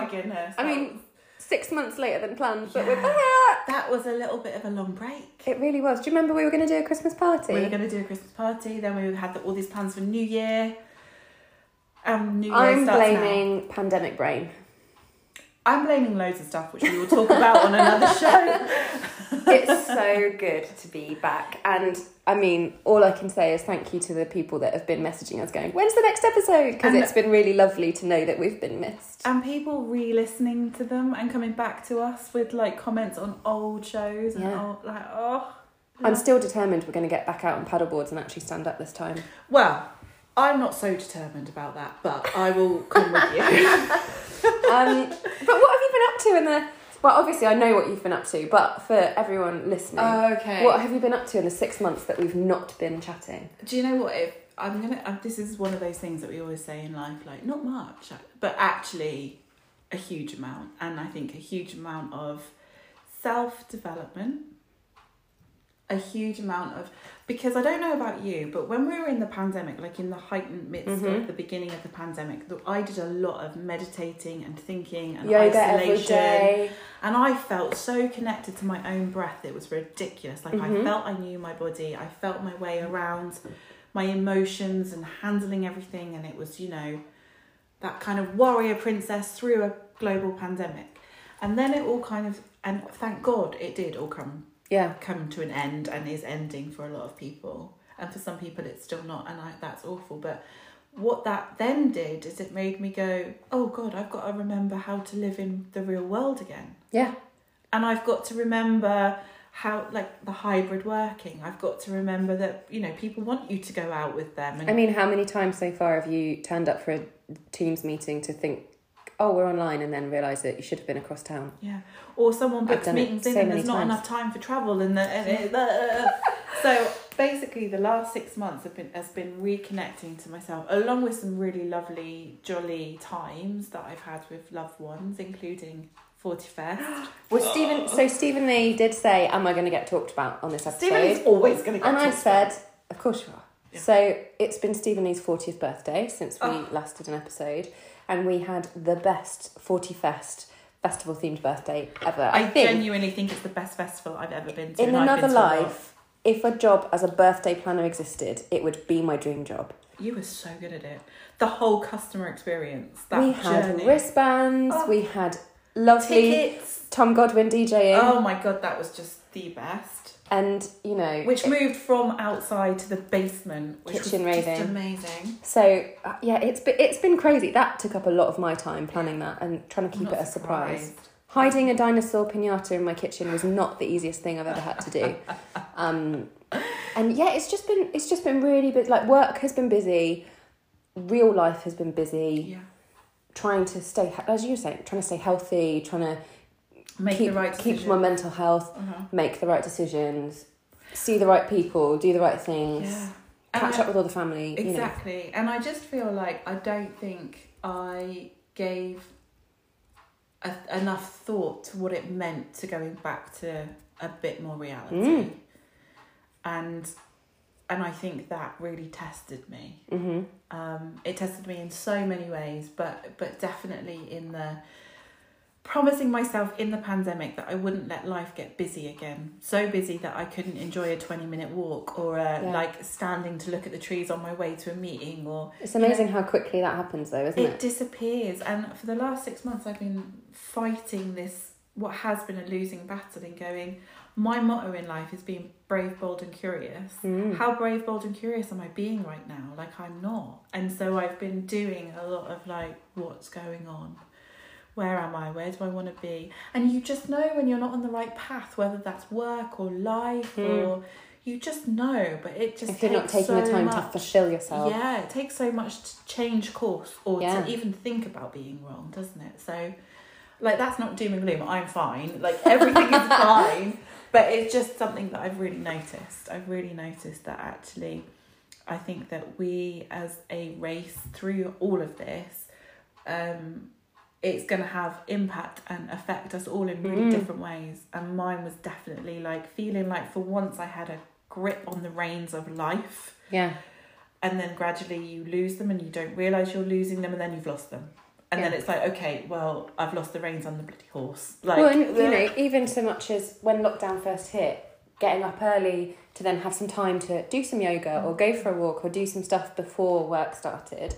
my goodness. I mean, six months later than planned, but we're back. that was a little bit of a long break. It really was. Do you remember we were going to do a Christmas party? We were going to do a Christmas party, then we had the, all these plans for New Year. Um, New Year I'm starts now. blaming pandemic brain. I'm blaming loads of stuff, which we will talk about on another show. It's so good to be back. And I mean, all I can say is thank you to the people that have been messaging us going, when's the next episode? Because it's been really lovely to know that we've been missed. And people re-listening to them and coming back to us with like comments on old shows and Yeah. old, like oh. I'm still determined we're going to get back out on paddleboards and actually stand up this time. Well, I'm not so determined about that, but I will come with you. Um, but what have you been up to in the. Well, obviously, I know what you've been up to, but for everyone listening, okay. what have you been up to in the six months that we've not been chatting? Do you know what? If I'm gonna, uh, this is one of those things that we always say in life, like not much, but actually a huge amount, and I think a huge amount of self development, a huge amount of because I don't know about you, but when we were in the pandemic, like in the heightened midst Mhm. of the beginning of the pandemic, I did a lot of meditating and thinking and Yoga isolation. And I felt so connected to my own breath. It was ridiculous. Like I Mhm. felt I knew my body. I felt my way around my emotions and handling everything. And it was, you know, that kind of warrior princess through a global pandemic. And then it all kind of, and thank God it did all come Yeah. come to an end and is ending for a lot of people. And for some people, it's still not, and I, that's awful. But what that then did is it made me go, oh God, I've got to remember how to live in the real world again. Yeah. And I've got to remember how, like, the hybrid working. I've got to remember that, you know, people want you to go out with them. And I mean, how many times so far have you turned up for a Teams meeting to think, oh, we're online, and then realise that you should have been across town? Yeah. Or someone books meetings in and there's not times. enough time for travel and, the, and it, uh, so basically the last six months have been has been reconnecting to myself along with some really lovely jolly times that I've had with loved ones including 40fest. Well, Stephen, so Stephen Lee did say, "Am I going to get talked about on this episode?" Stephen's always going to get and I said, about. "Of course you are." Yeah. So it's been Stephen Lee's fortieth birthday since we Oh. last did an episode, and we had the best forty fest festival themed birthday ever. I, I think genuinely think it's the best festival I've ever been to. in another to life, if a job as a birthday planner existed, it would be my dream job. You were so good at it. The whole customer experience. That we had journey. wristbands. Oh. We had lovely tickets. Tom Godwin DJing, Oh my god, that was just the best. And you know, Which moved from outside to the basement, which Kitchen was raving. just amazing. So uh, yeah, it's been it's been crazy. That took up a lot of my time planning that and trying to keep it a surprise. surprised. Hiding a dinosaur pinata in my kitchen was not the easiest thing I've ever had to do. Um, and yeah, it's just been it's just been really bit like work has been busy, real life has been busy. Yeah. Trying to stay as you were saying, trying to stay healthy, trying to Make keep the right keep my mental health, Uh-huh. make the right decisions, see the right people, do the right things, Yeah. catch And up with all the family. You know. Exactly. And I just feel like I don't think I gave a, enough thought to what it meant to going back to a bit more reality. Mm. And and I think that really tested me. hmm Um, it tested me in so many ways, but but definitely in the promising myself in the pandemic that I wouldn't let life get busy again. So busy that I couldn't enjoy a twenty minute walk or a, Yeah. like standing to look at the trees on my way to a meeting or It's amazing how quickly that happens, though, isn't it it? disappears. And for the last six months, I've been fighting this what has been a losing battle and going. My motto in life is being brave, bold, and curious Mm. how brave, bold, and curious am I being right now? Like I'm not. And so I've been doing a lot of like, what's going on? Where am I? Where do I want to be? And you just know when you're not on the right path, whether that's work or life Mm. or you just know. But it just if you're not taking the time much. to fulfill yourself. Yeah, it takes so much to change course or Yeah. to even think about being wrong, doesn't it? So, like, that's not doom and gloom. I'm fine. Like, everything is fine. But it's just something that I've really noticed. I've really noticed that actually, I think that we as a race through all of this, um, it's going to have impact and affect us all in really Mm. different ways. And mine was definitely like feeling like for once I had a grip on the reins of life Yeah. and then gradually you lose them and you don't realize you're losing them and then you've lost them And then it's like, okay, well, I've lost the reins on the bloody horse. Like, well, and, you know, even so much as when lockdown first hit, getting up early to then have some time to do some yoga or go for a walk or do some stuff before work started,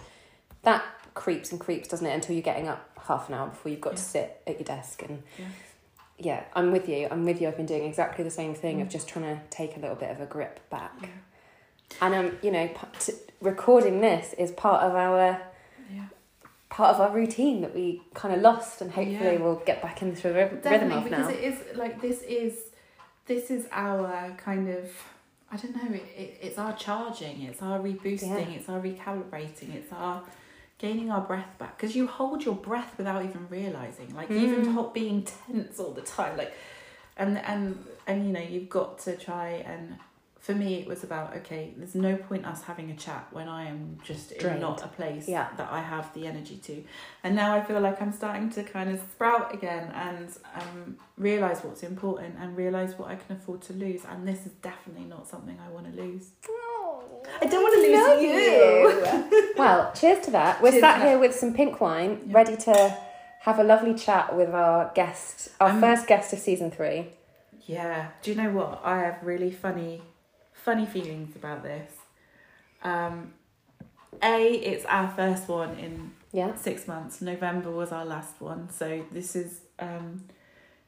that creeps and creeps, doesn't it? Until you're getting up half an hour before you've got to sit at your desk. And Yeah. yeah, I'm with you. I'm with you. I've been doing exactly the same thing of Mm. just trying to take a little bit of a grip back. Yeah. And um, you know, p- t- recording this is part of our yeah. part of our routine that we kind of lost, and hopefully Yeah. we'll get back into the rhythm Definitely, of because now. it is like this is this is our kind of I don't know. It, it, it's our charging. It's our reboosting. Yeah. It's our recalibrating. It's our gaining our breath back because you hold your breath without even realizing. Like even Mm. to- being tense all the time. Like and and and you know you've got to try and. For me, it was about okay. There's no point us having a chat when I am just in not a place Yeah. that I have the energy to. And now I feel like I'm starting to kind of sprout again and um, realize what's important and realize what I can afford to lose. And this is definitely not something I want to lose. I don't want to lose love you. well, cheers to that. We're Cheers sat to that. here with some pink wine, Yeah. ready to have a lovely chat with our guest, our Um, first guest of season three. Yeah. Do you know what? I have really funny, funny feelings about this. Um, a, it's our first one in Yeah. six months. November was our last one, so this is, um,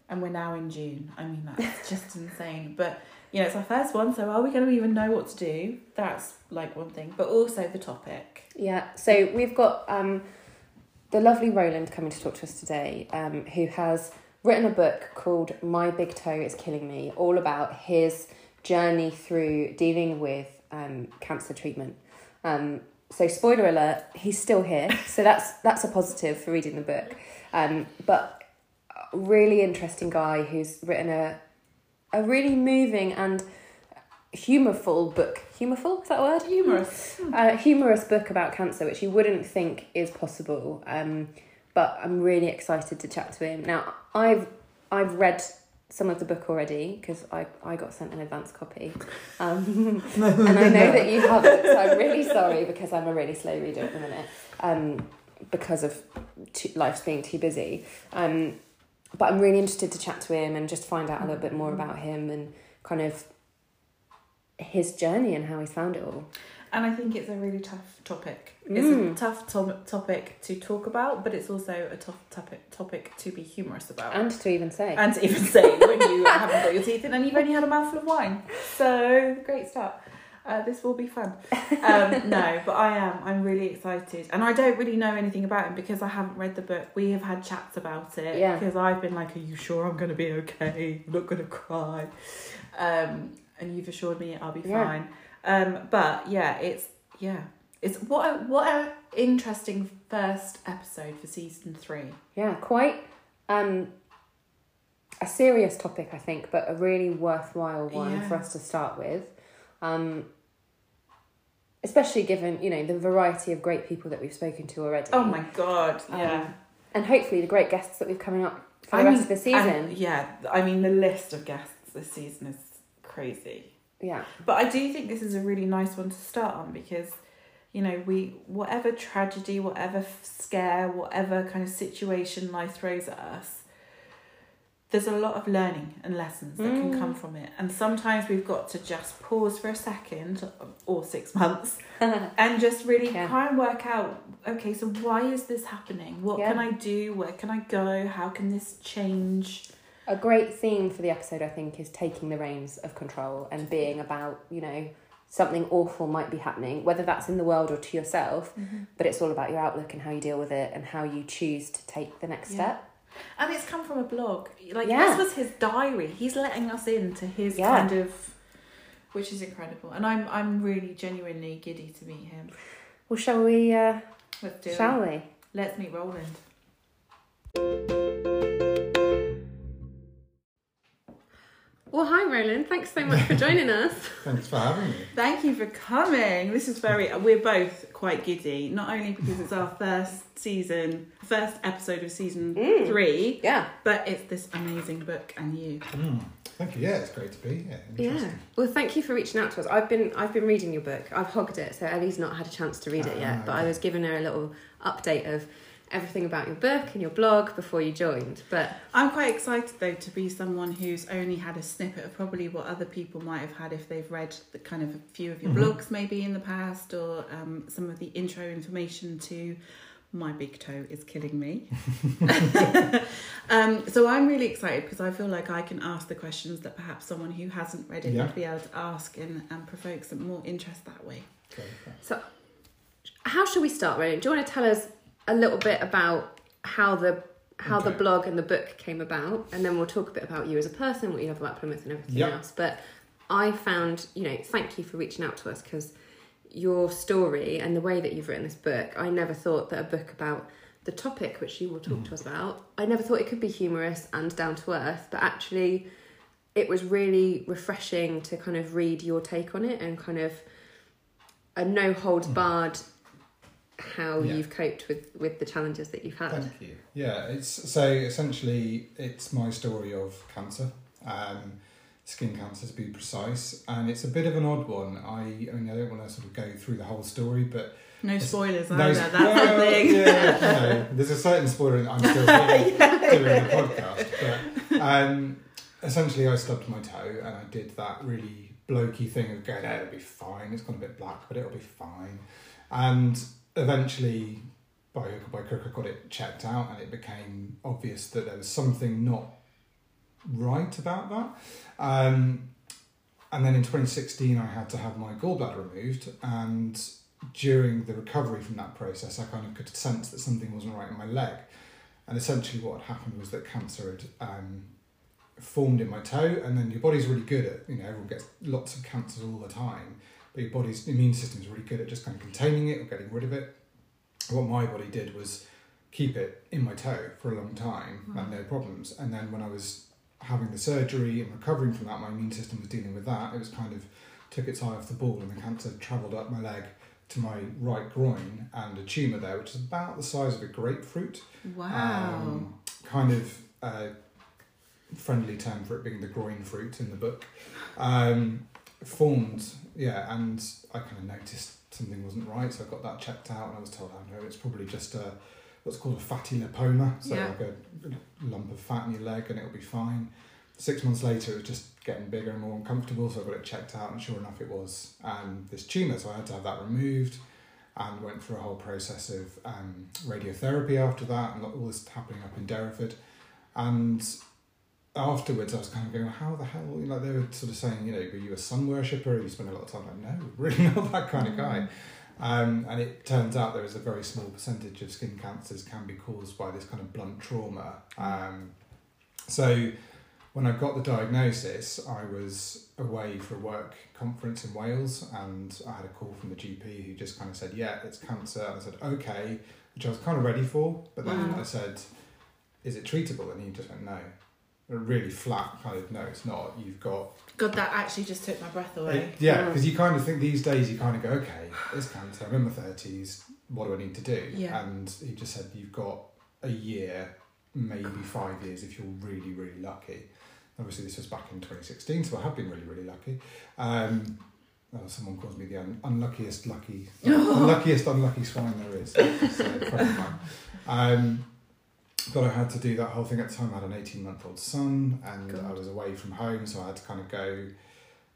and we're now in June. I mean, that's just insane. But you know, it's our first one, so are we going to even know what to do? That's like one thing, but also the topic. Yeah. So we've got um, the lovely Roland coming to talk to us today, um, who has written a book called My Big Toe Is Killing Me, all about his journey through dealing with um, cancer treatment. Um, so spoiler alert, he's still here. So that's that's a positive for reading the book. Um, but really interesting guy who's written a a really moving and humorful book. Humorful is that a word? Humorous. a humorous book about cancer, which you wouldn't think is possible. Um, but I'm really excited to chat to him. Now, I've I've read some of the book already because I, I got sent an advance copy, um, and I know that you haven't. So I'm really sorry because I'm a really slow reader at the minute, um, because of too, life's being too busy. Um, but I'm really interested to chat to him and just find out a little bit more about him and kind of his journey and how he's found it all. And I think it's a really tough topic. It's Mm. a tough to- topic to talk about, but it's also a tough topic topic to be humorous about. And to even say. and to even say when you haven't got your teeth in and you've only had a mouthful of wine. So great start. Uh, this will be fun. Um, no, but I am. I'm really excited, and I don't really know anything about him because I haven't read the book. We have had chats about it Yeah. because I've been like, "Are you sure I'm going to be okay? I'm not going to cry," um, and you've assured me I'll be Yeah. fine. Um, but yeah, it's yeah, it's what a, what a interesting first episode for season three. Yeah, quite um, a serious topic, I think, but a really worthwhile one Yeah. for us to start with. Um, especially given, you know, the variety of great people that we've spoken to already. Oh my god, Um, yeah. And hopefully the great guests that we've coming up for the I rest mean, of the season. and- yeah, I mean the list of guests this season is crazy. yeah. But I do think this is a really nice one to start on because, you know, we whatever tragedy, whatever scare, whatever kind of situation life throws at us, there's a lot of learning and lessons that can Mm. come from it. And sometimes we've got to just pause for a second or six months and just really Yeah. try and work out okay, so why is this happening? What Yeah. can I do? Where can I go? How can this change? A great theme for the episode, I think, is taking the reins of control and being about, you know, something awful might be happening, whether that's in the world or to yourself, but it's all about your outlook and how you deal with it and how you choose to take the next Yeah. step. And it's come from a blog. Like Yeah. this was his diary. He's letting us into his Yeah. kind of which is incredible. And I'm I'm really genuinely giddy to meet him. Well, shall we? Uh, Let's do shall it. we? Let's meet Roland. Well, hi, Roland. Thanks so much for joining us. Thanks for having me. Thank you for coming. This is very we're both quite giddy, not only because it's our first season, first episode of season Mm. three, yeah. but it's this amazing book and you. Mm, thank you. Yeah, it's great to be here. Yeah. Interesting. Well, thank you for reaching out to us. I've been I've been reading your book. I've hogged it, so Ellie's not had a chance to read it Ah, yet. But I was giving her a little update of everything about your book and your blog before you joined. But I'm quite excited though to be someone who's only had a snippet of probably what other people might have had if they've read the kind of a few of your Mhm. blogs maybe in the past or um, some of the intro information to my big toe is killing me. um, so I'm really excited because I feel like I can ask the questions that perhaps someone who hasn't read it Yeah. would be able to ask and, and provoke some more interest that way. Go so, how should we start, Ronan? Do you want to tell us a little bit about how the how the blog and the book came about, and then we'll talk a bit about you as a person, what you love about Plymouth, and everything Yep. else. But I found, you know, thank you for reaching out to us because your story and the way that you've written this book, I never thought that a book about the topic which you will talk to us mm. about, I never thought it could be humorous and down to earth, but actually it was really refreshing to kind of read your take on it and kind of a no holds mm. barred how Yeah. you've coped with with the challenges that you've had. Thank you. Yeah, it's so essentially it's my story of cancer, um, skin cancer to be precise, and it's a bit of an odd one. I, I mean, I don't want to sort of go through the whole story, but No spoilers no, either, that's well, the thing. Yeah, no, there's a certain spoiler. that I'm still doing, doing the podcast, but um, essentially, I stubbed my toe, and I did that really blokey thing of going, "Oh, it'll be fine. It's gone a bit black, but it'll be fine." And eventually, by hook or by crook, I got it checked out, and it became obvious that there was something not right about that. Um, and then in 2016, I had to have my gallbladder removed, and during the recovery from that process, I kind of could sense that something wasn't right in my leg. And essentially, what had happened was that cancer had um, formed in my toe, and then your body's really good at, you know, everyone gets lots of cancers all the time, but your body's immune system is really good at just kind of containing it or getting rid of it. What my body did was keep it in my toe for a long time and no problems. And then when I was having the surgery and recovering from that, my immune system was dealing with that. It was kind of took its eye off the ball, and the cancer travelled up my leg to my right groin and a tumour there, which is about the size of a grapefruit. Wow. Um, kind of a friendly term for it being the groin fruit in the book. Um, formed, yeah, and I kind of noticed something wasn't right, so I got that checked out, and I was told, oh no, it's probably just a what's called a fatty lipoma, so Yeah. like a lump of fat in your leg, and it'll be fine. Six months later, it was just getting bigger and more uncomfortable, so I got it checked out, and sure enough, it was um, this tumour, so I had to have that removed and went through a whole process of um, radiotherapy after that, and all this happening up in Derriford. And afterwards, I was kind of going, how the hell? Like they were sort of saying, you know, were you a sun worshipper? You spend a lot of time like, no, really not that kind of guy. Um, and it turns out there is a very small percentage of skin cancers can be caused by this kind of blunt trauma. Um, so when I got the diagnosis, I was away for a work conference in Wales, and I had a call from the GP who just kind of said, "Yeah, it's cancer." And I said, "Okay," which I was kind of ready for, but then Wow. I said, "Is it treatable?" And he just went, "No." A really flat kind of no, it's not. You've got God, that actually just took my breath away. it- yeah, Mm. because you kind of think these days you kind of go, okay, it's cancer. I'm in my thirties. What do I need to do? Yeah. And he just said you've got a year, maybe five years if you're really really lucky. Obviously, this was back in 2016, so I have been really really lucky. Um, well, someone calls me the un- unluckiest lucky, unluckiest unlucky swine there is. So. Um, but I had to do that whole thing at the time. I had an 18 month old son and God. I was away from home, so I had to kind of go,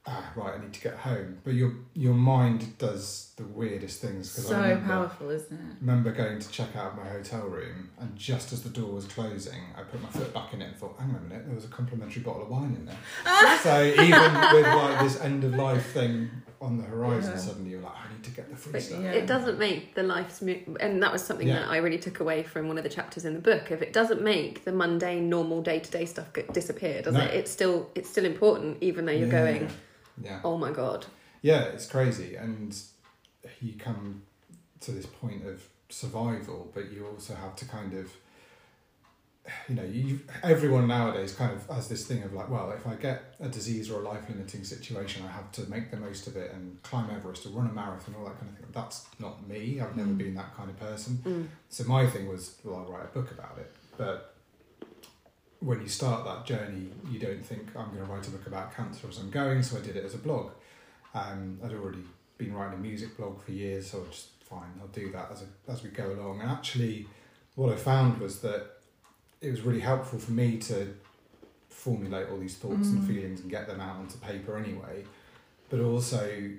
ah, right, I need to get home. But your your mind does the weirdest things. 'cause I So remember, powerful, isn't it? remember going to check out my hotel room, and just as the door was closing, I put my foot back in it and thought, hang on a minute, there was a complimentary bottle of wine in there. so even with like this end of life thing on the horizon, Yeah. suddenly you're like, I need to get the free But stuff. Yeah. it doesn't make the life smooth, and that was something Yeah. that I really took away from one of the chapters in the book. If it doesn't make the mundane, normal, day to day stuff disappear, does No. it? It's still it's still important, even though you're Yeah. going, Yeah. oh my god. Yeah, it's crazy, and you come to this point of survival, but you also have to kind of, you know, you everyone nowadays kind of has this thing of like, well, if I get a disease or a life limiting situation, I have to make the most of it and climb Everest or run a marathon, all that kind of thing. That's not me. I've never Mm. been that kind of person. Mm. So my thing was, well, I'll write a book about it. But when you start that journey, you don't think I'm going to write a book about cancer as I'm going. So I did it as a blog. Um, I'd already been writing a music blog for years, so I just fine. I'll do that as a, as we go along. And actually, what I found was that it was really helpful for me to formulate all these thoughts and Mm. feelings and get them out onto paper anyway. But also,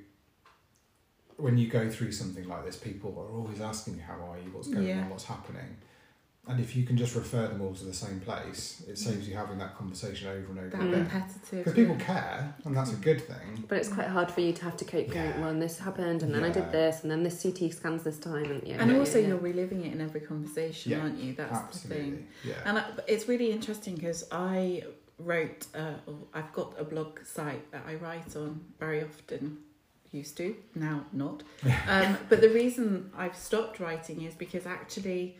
when you go through something like this, people are always asking you, How are you? What's going Yeah. on? What's happening? And if you can just refer them all to the same place, it saves you having that conversation over and over That Mm. again. repetitive. Because people care, and that's a good thing. But it's quite hard for you to have to cope going, Yeah. well, and this happened, and then I did this, and then this CT scans this time, and yeah. and yeah, also yeah, you're reliving it in every conversation, Yeah, aren't you? That's the thing. Yeah. And I, it's really interesting because I wrote, uh, or I've got a blog site that I write on very often, used to, now not. Um, but the reason I've stopped writing is because actually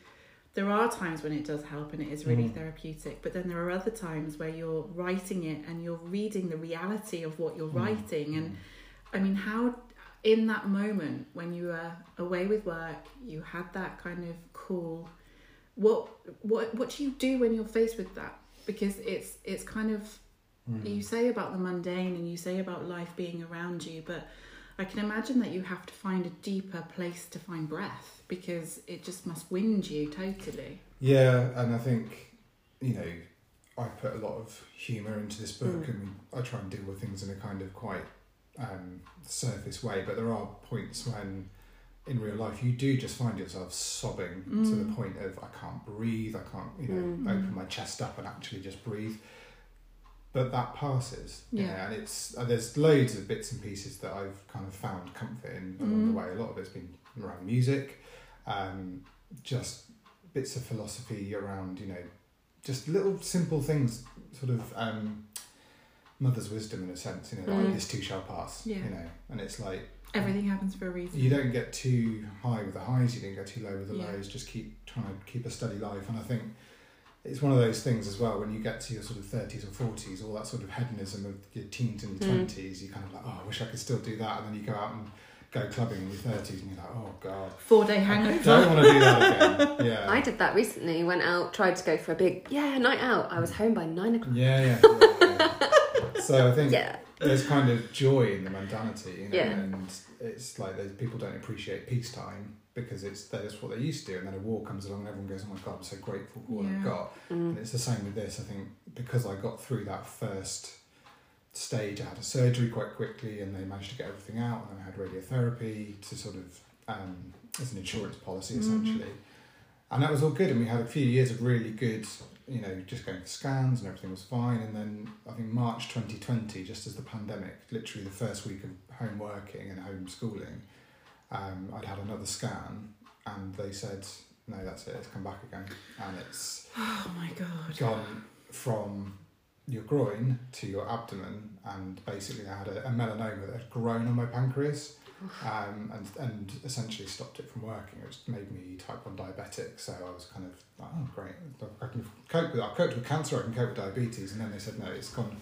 there are times when it does help and it is really Mm. therapeutic, but then there are other times where you're writing it and you're reading the reality of what you're Mm. writing. And I mean, how in that moment when you were away with work, you had that kind of cool. What what what do you do when you're faced with that? Because it's it's kind of Mm. you say about the mundane and you say about life being around you, but I can imagine that you have to find a deeper place to find breath because it just must wind you totally. Yeah, and I think, you know, I put a lot of humour into this book Mm. and I try and deal with things in a kind of quite um, surface way, but there are points when in real life you do just find yourself sobbing to the Mm. point of I can't breathe, I can't, you know, Mm. open my chest up and actually just breathe. But that passes, you Yeah. know, and it's uh, there's loads of bits and pieces that I've kind of found comfort in along Mm. the way. A lot of it's been around music, um, just bits of philosophy around you know just little simple things sort of um mother's wisdom in a sense you know like Mm. this too shall pass Yeah. you know and it's like Everything happens for a reason. you don't get too high with the highs you don't get too low with the Yeah. lows just keep trying to keep a steady life and i think it's one of those things as well when you get to your sort of 30s or 40s all that sort of hedonism of your teens and your Mm. 20s you kind of like oh i wish i could still do that and then you go out and go clubbing in your 30s and you're like oh god Four day hangover. I don't want to do that again yeah I did that recently. Went out, tried to go for a big yeah night out. I was home by nine o'clock. Yeah, yeah. yeah, yeah. so I think Yeah, there's kind of joy in the mundanity, you know, Yeah. and it's like there's, people don't appreciate peacetime because it's that's what they're used to, do, and then a war comes along and everyone goes, "Oh my god, I'm so grateful for what I've got." mm. And it's the same with this. I think because I got through that first stage, I had a surgery quite quickly, and they managed to get everything out, and I had radiotherapy to sort of um, as an insurance policy Mhm. essentially, and that was all good. And we had a few years of really good, you know, just going for scans and everything was fine. And then I think March 2020, just as the pandemic, literally the first week of home working and home schooling, um, I'd had another scan, and they said, "No, that's it. It's come back again," and it's Oh my god. gone from your groin to your abdomen, and basically I had a, a melanoma that had grown on my pancreas, um, and and essentially stopped it from working. It just made me type one diabetic. So I was kind of like, oh great, I can cope with. I coped with cancer. I can cope with diabetes, and then they said no, it's gone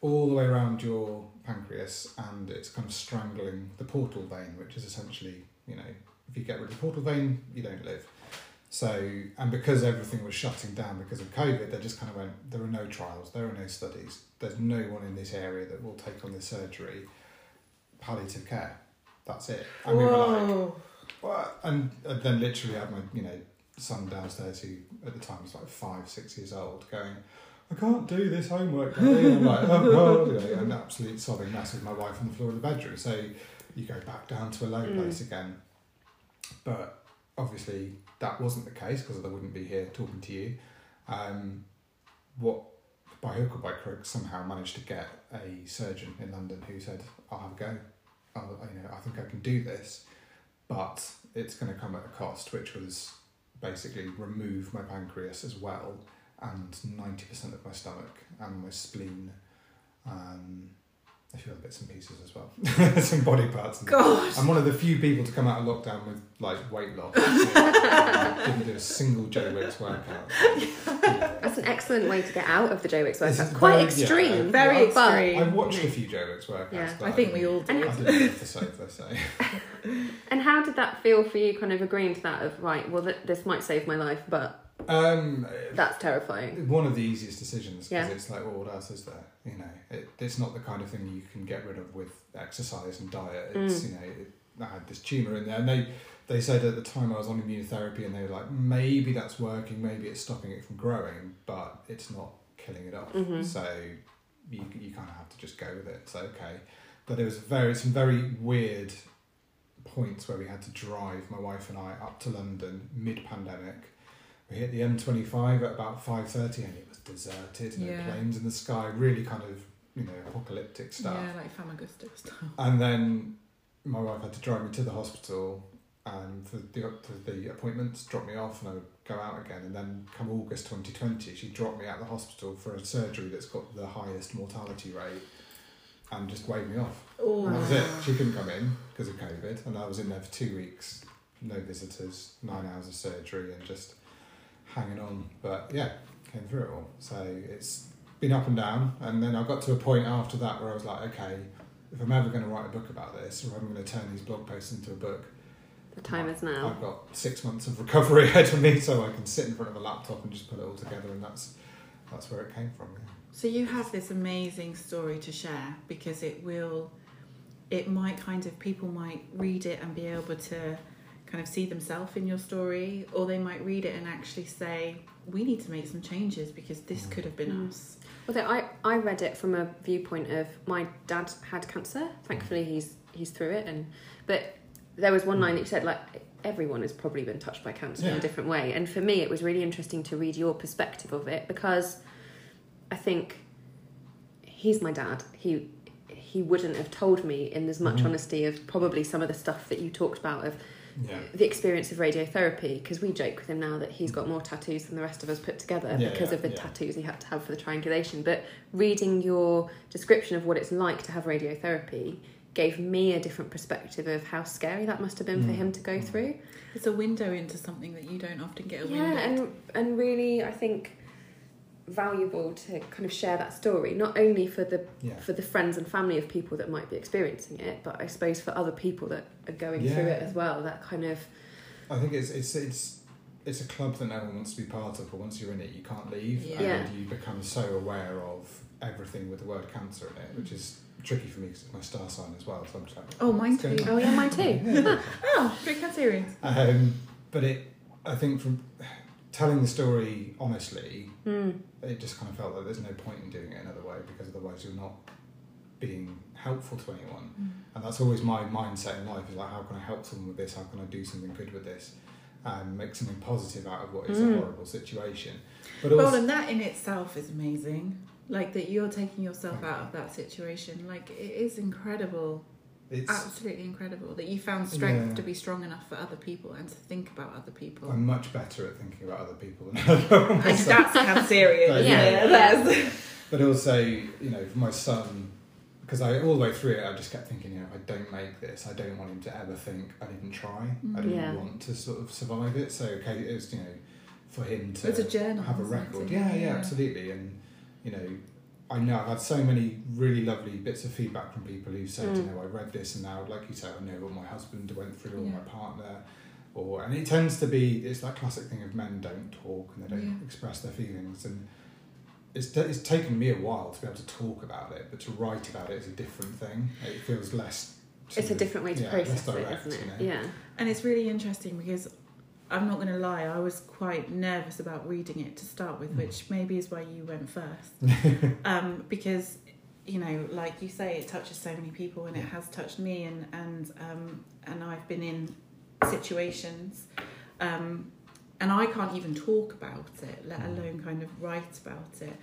all the way around your pancreas, and it's kind of strangling the portal vein, which is essentially you know if you get rid of the portal vein, you don't live. So, and because everything was shutting down because of COVID, they just kind of went, there are no trials, there are no studies, there's no one in this area that will take on this surgery. Palliative care, that's it. And we were like, Whoa. what? And, and then literally I had my, you know, son downstairs who at the time was like five, six years old going, I can't do this homework. Daddy." And I'm like, oh, God, you know, an absolute sobbing mess with my wife on the floor of the bedroom. So you go back down to a low Mm. place again. But obviously that wasn't the case because I wouldn't be here talking to you. Um, what by hook or by crook somehow managed to get a surgeon in London who said, "I'll have a go. I'll, you know, I think I can do this, but it's going to come at a cost, which was basically remove my pancreas as well and ninety percent of my stomach and my spleen." Um, a few other bits and pieces as well, some body parts. And God. I'm one of the few people to come out of lockdown with like weight loss. Um, didn't do a single Joe Wicks workout. Yeah. That's an excellent way to get out of the Joe Wicks This workout. is Quite very- extreme. yeah, Very I've- but- extreme. I've watched a few Joe Wicks workouts. Yeah. but I think we all didn't- do. I didn't get off the sofa, so. And how did that feel for you, kind of agreeing to that of, right, well, th- this might save my life, but Um, that's terrifying. one of the easiest decisions because Yeah. it's like, well, what else is there? You know, it, it's not the kind of thing you can get rid of with exercise and diet. It's Mm. you know, it, I had this tumor in there, and they they said at the time I was on immunotherapy, and they were like, maybe that's working, maybe it's stopping it from growing, but it's not killing it off. Mhm. So you you kind of have to just go with it. So okay, but there was very some very weird points where we had to drive my wife and I up to London mid pandemic. We hit the M25 at about five thirty, and it was deserted. No Yeah. planes in the sky. Really kind of you know apocalyptic stuff. Yeah, like Famagusta style. And then my wife had to drive me to the hospital and for the, for the appointments, drop me off, and I would go out again. And then come August 2020, she dropped me out of the hospital for a surgery that's got the highest mortality rate and just waved me off. Oh, And that was it. She couldn't come in because of COVID, and I was in there for two weeks, no visitors, nine hours of surgery, and just hanging on. But yeah, came through it all. So it's been up and down, and then I got to a point after that where I was like, okay, if I'm ever going to write a book about this, or if I'm going to turn these blog posts into a book, The time is now. I've got six months of recovery ahead of me, so I can sit in front of a laptop and just put it all together, and that's that's where it came from. Yeah. So you have this amazing story to share because it will, it might kind of people might read it and be able to kind of see themselves in your story, or they might read it and actually say, "We need to make some changes because this could have been Mm. us." Well, I, I read it from a viewpoint of my dad had cancer. Thankfully, he's he's through it, and but there was one line that you said like everyone has probably been touched by cancer in a different way, and for me, it was really interesting to read your perspective of it because I think he's my dad. He he wouldn't have told me in as much Mhm. honesty of probably some of the stuff that you talked about of Yeah. the experience of radiotherapy because we joke with him now that he's got more tattoos than the rest of us put together Yeah, because yeah, of the yeah. tattoos he had to have for the triangulation. But reading your description of what it's like to have radiotherapy gave me a different perspective of how scary that must have been for Mm. him to go Mm. through. It's a window into something that you don't often get a Yeah, window. and and really, I think valuable to kind of share that story not only for the Yeah. for the friends and family of people that might be experiencing it but i suppose for other people that are going through it as well that kind of I think it's it's it's it's a club that no one wants to be part of, but once you're in it, you can't leave, Yeah. Yeah. and you become so aware of everything with the word cancer in it, which is tricky for me because it's my star sign as well. So I'm just like, Oh, mine too. oh yeah mine too Yeah. oh, big Cancerians. um, but it, I think from telling the story honestly, Mm. it just kind of felt like there's no point in doing it another way because otherwise you're not being helpful to anyone. And that's always my mindset in life is like, how can I help someone with this? How can I do something good with this? And make something positive out of what is Mm. a horrible situation. But Well, also, and that in itself is amazing. Like that you're taking yourself out of that situation. Like it is incredible, it's, absolutely incredible that you found strength Yeah. to be strong enough for other people and to think about other people. I'm much better at thinking about other people than I am and myself. that's Cancerian, But isn't yeah. it? That's- But also, you know, for my son, because I all the way through it, I just kept thinking, you know, I don't make this, I don't want him to ever think I didn't try. I didn't Yeah. want to sort of survive it. So, okay, it was, you know, for him to It's a journal, have a record. Yeah, yeah, yeah. absolutely. And you know, I know I've had so many really lovely bits of feedback from people who said, you Mm. know, I read this and now, like you said, I know what my husband went through or Yeah. my partner. Or, and it tends to be it's that classic thing of men don't talk and they don't Yeah. express their feelings and it's, it's taken me a while to be able to talk about it but to write about it is a different thing it feels less it's a different way to yeah, process less it direct, isn't it you know? yeah And it's really interesting because I'm not going to lie, I was quite nervous about reading it to start with, Mm. which maybe is why you went first. um, because, you know, like you say, it touches so many people and it has touched me, and and um, and I've been in situations, um, and I can't even talk about it, let Mm. alone kind of write about it.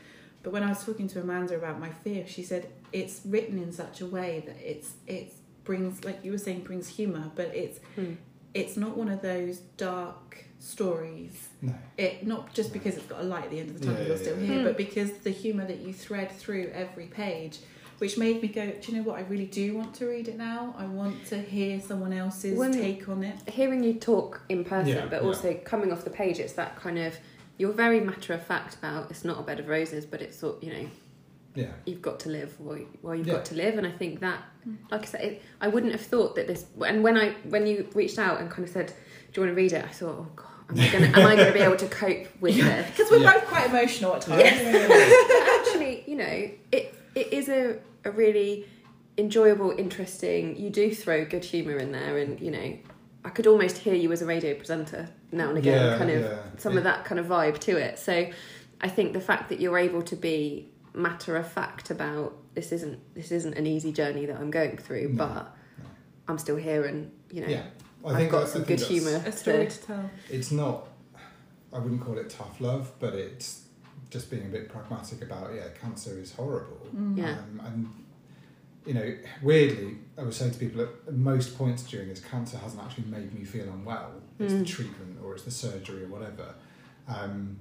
But when I was talking to Amanda about my fear, she said it's written in such a way that it's it brings, like you were saying, brings humour, but it's Hmm. It's not one of those dark stories. no It not just because it's got a light at the end of the tunnel, Yeah, you're yeah, still yeah. here, Hmm. but because the humour that you thread through every page, which made me go, do you know what? I really do want to read it now. I want to hear someone else's When- take on it. hearing you talk in person, Yeah, but yeah. also coming off the page, it's that kind of you're very matter of fact about it's not a bed of roses, but it's sort you know yeah you've got to live while, while you've Yeah. got to live, and I think that, Mm. like I said, it, I wouldn't have thought that this. And when I when you reached out and kind of said, "Do you want to read it?" I thought, "Oh God, am I gonna am I gonna be able to cope with this?" Because we're Yeah. both quite emotional at times. Yes. but actually, you know, it it is a, a really enjoyable, interesting. You do throw good humour in there, and you know, I could almost hear you as a radio presenter now and again, Yeah, kind of yeah. some of that kind of vibe to it. So, I think the fact that you're able to be matter of fact about this isn't this isn't an easy journey that I'm going through, No, but no. I'm still here, and you know, Yeah, I I've think got that's- some good humour. A story to- to tell. It's not. I wouldn't call it tough love, but it's just being a bit pragmatic about. Yeah, cancer is horrible. Mm. Yeah. Um, and you know, weirdly, I would say to people at most points during this, cancer hasn't actually made me feel unwell. It's Mm. the treatment or it's the surgery or whatever. Um,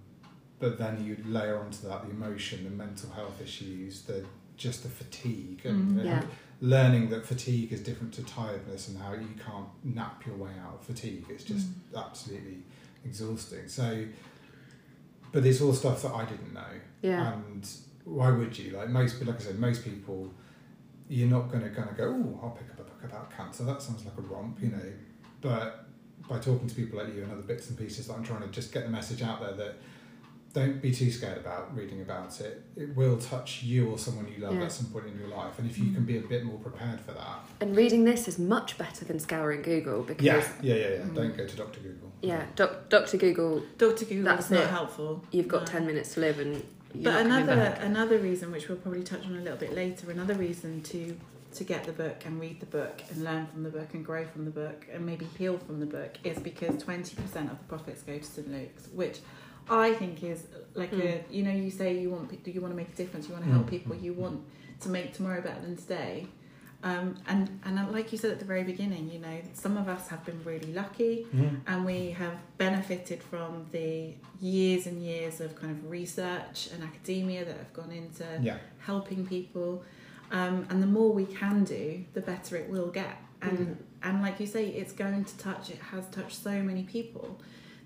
but then you layer onto that the emotion, the mental health issues, the just the fatigue, and Mm. Yeah. learning that fatigue is different to tiredness and how you can't nap your way out of fatigue. It's just absolutely exhausting. So, but it's all stuff that I didn't know. yeah, And why would you? Like most, like I said, most people, you're not going to kind of go, oh, I'll pick up a book about cancer. That sounds like a romp, you know. But by talking to people like you and other bits and pieces, that I'm trying to just get the message out there that don't be too scared about reading about it. It will touch you or someone you love Yeah. at some point in your life. And if you can be a bit more prepared for that. and reading this is much better than scouring Google because Yeah, yeah, yeah, yeah. Mm. Don't go to Dr. Google. yeah, doc, Doctor Google, Dr. Google That's not it. helpful. you've got No. ten minutes to live, and you're But not another back. another reason, which we'll probably touch on a little bit later, another reason to to get the book and read the book and learn from the book and grow from the book and maybe peel from the book is because twenty percent of the profits go to St Luke's, which I think is like a you know you say you want pe- you want to make a difference, you want to help Mm. people, you want to make tomorrow better than today. Um, and and like you said at the very beginning, you know, some of us have been really lucky Mm. and we have benefited from the years and years of kind of research and academia that have gone into Yeah. helping people um, and the more we can do the better it will get and Mm. and like you say it's going to touch it has touched so many people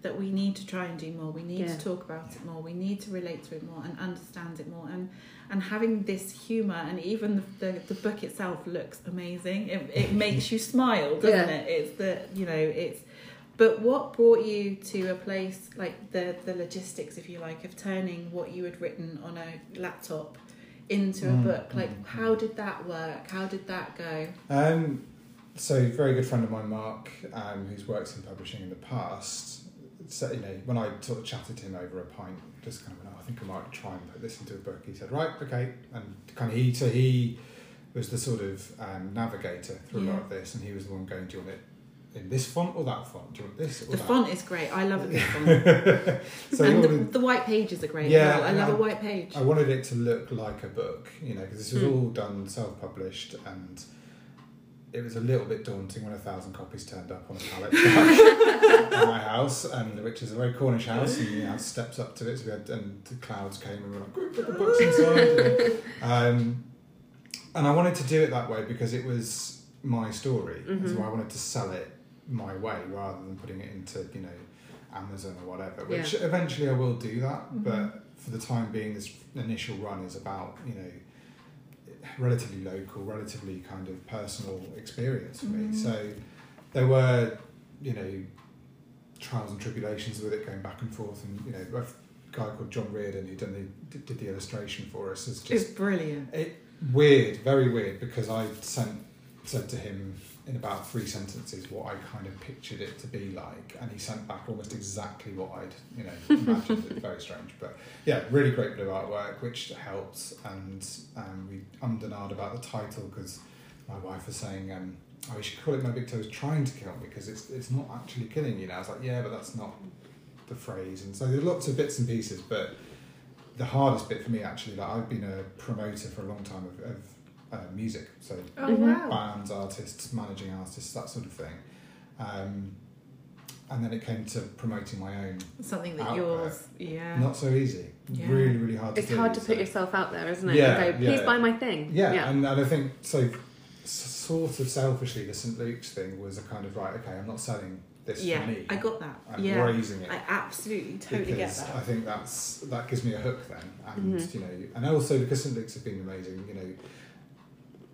that we need to try and do more we need Yeah. to talk about it more we need to relate to it more and understand it more and and having this humor and even the, the, the book itself looks amazing it, it makes you smile doesn't Yeah. it it's the you know it's but what brought you to a place like the the logistics, if you like, of turning what you had written on a laptop into a Mm, book? Like, mm, how did that work? How did that go? Um, so, a very good friend of mine, Mark, um, who's worked in publishing in the past, so, you know, when I sort of chatted to him over a pint, just kind of went, oh, I think I might try and put this into a book. He said, right, okay, and kind of he, so he was the sort of um, navigator through a lot of this, and he was the one going, do you want it in this font or that font? Do you want this or The that? font is great. I love the font. so and the, wanted- the white pages are great. Yeah, well. I love a I- white page. I wanted it to look like a book, you know, because this was Mm. all done self-published, and it was a little bit daunting when a thousand copies turned up on a pallet at my house, and which is a very Cornish house, and you know, steps up to it, so we had and the clouds came and we were like, "Quick, put the books inside. um, and I wanted to do it that way because it was my story, and so. I wanted to sell it my way rather than putting it into you know Amazon or whatever. Which eventually I will do that, Mhm. but for the time being, this initial run is about you know relatively local, relatively kind of personal experience for me. Mhm. So there were you know trials and tribulations with it going back and forth, and you know a guy called John Reardon who done the did the illustration for us is It's just brilliant. It weird, very weird because I sent said to him in about three sentences what I kind of pictured it to be like, and he sent back almost exactly what I'd you know imagined. very strange, but yeah, really great bit of artwork which helps. and um, we ummed and ahed about the title because my wife was saying. Um, Oh, you should call it My Big Toe's trying to kill me because it's it's not actually killing you now. I was like, yeah, but that's not the phrase. And so there's lots of bits and pieces, but the hardest bit for me actually, like I've been a promoter for a long time of, of uh, music, so Oh wow. bands, artists, managing artists, that sort of thing. Um, and then it came to promoting my own. Something that Out yours, yeah. Not so easy. Yeah. Really, really hard It's to do. hard to so- put yourself out there, isn't it? Yeah, and go, please yeah. buy my thing. Yeah, yeah. And, and I think so. Sort of selfishly, the St Luke's thing was a kind of right. Okay, I'm not selling this yeah, for me. I got that. I'm yeah, raising it I absolutely totally get get I think that's that gives me a hook then, and Mhm. you know, and also because St Luke's have been amazing. You know,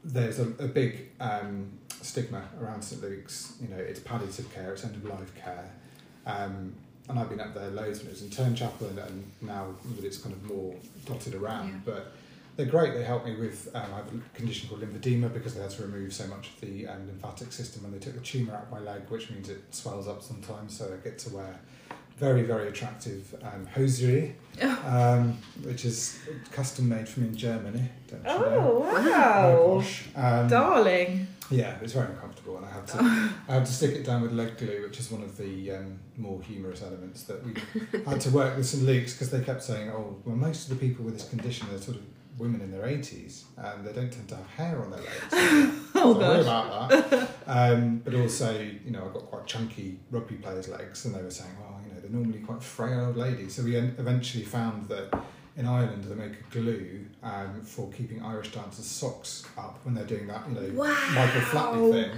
there's a, a big um, stigma around St Luke's. You know, it's palliative care, it's end of life care, um, and I've been up there loads when it was in Turnchapel, and, and now that it's kind of more dotted around. Yeah. But they're great. They help me with um, I have a condition called lymphedema because they had to remove so much of the um, lymphatic system when they took the tumour out of my leg, which means it swells up sometimes. So I get to wear very very attractive um, hosiery, um, which is custom made from in Germany. Don't you know? Oh wow. Um, darling! yeah, it's very uncomfortable, and I had to I had to stick it down with leg glue, which is one of the um, more humorous elements that we had to work with some leaks because they kept saying, "Oh, well, most of the people with this condition are sort of women in their eighties, and they don't tend to have hair on their legs." Oh Sorry gosh. about that. Um, but also, you know, I've got quite chunky rugby players' legs, and they were saying, "Well, you know, they're normally quite frail old ladies." So we en- eventually found that. In Ireland, they make a glue um, for keeping Irish dancers' socks up when they're doing that, you know, Michael Flatley thing.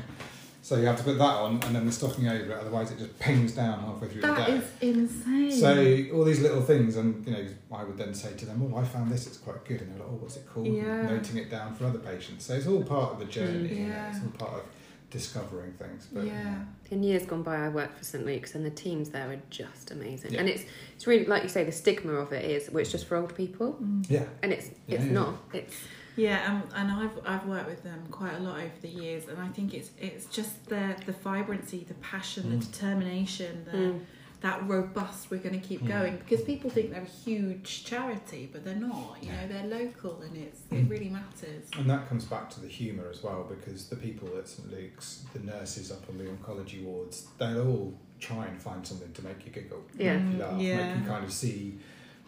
So you have to put that on and then the stocking over it, otherwise it just pings down halfway through the day. is insane. So all these little things, and you know, I would then say to them, "Oh, I found this; it's quite good," and they're like, "Oh, what's it called?" Yeah. Noting it down for other patients. So it's all part of the journey. you know, It's all part of discovering things. But yeah. In years gone by, I worked for St Luke's, and the teams there are just amazing. Yeah. And it's it's really like you say, the stigma of it is, well, it's just for old people, yeah, and it's it's yeah. not. It's Yeah, um, and I've I've worked with them quite a lot over the years, and I think it's it's just the the vibrancy, the passion, the Mm. determination, the, mm, that robust. We're going to keep Mm. going because people think they're a huge charity, but they're not. You know, they're local, and it's Mm. it really matters. and that comes back to the humour as well, because the people at St Luke's, the nurses up on the oncology wards, they'll all try and find something to make you giggle. Yeah. make you laugh, Yeah. make you kind of see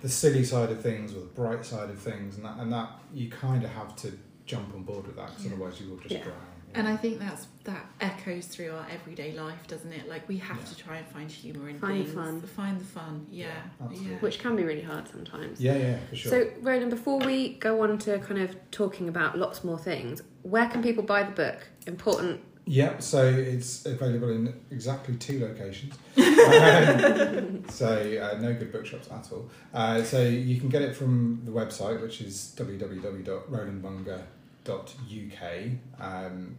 the silly side of things or the bright side of things, and that and that you kind of have to jump on board with that, because Yeah. otherwise you will just Yeah. drown. And I think that's that echoes through our everyday life, doesn't it? Like we have Yeah. to try and find humour in Find the things, fun. find the fun. Yeah, Yeah, yeah. which can be really hard sometimes. Yeah, yeah, for sure. So, Roland, before we go on to kind of talking about lots more things, where can people buy the book? Important. yeah, so it's available in exactly two locations. Um, so uh, no good bookshops at all. Uh, so you can get it from the website, which is www.rolandmonger.uk. Um,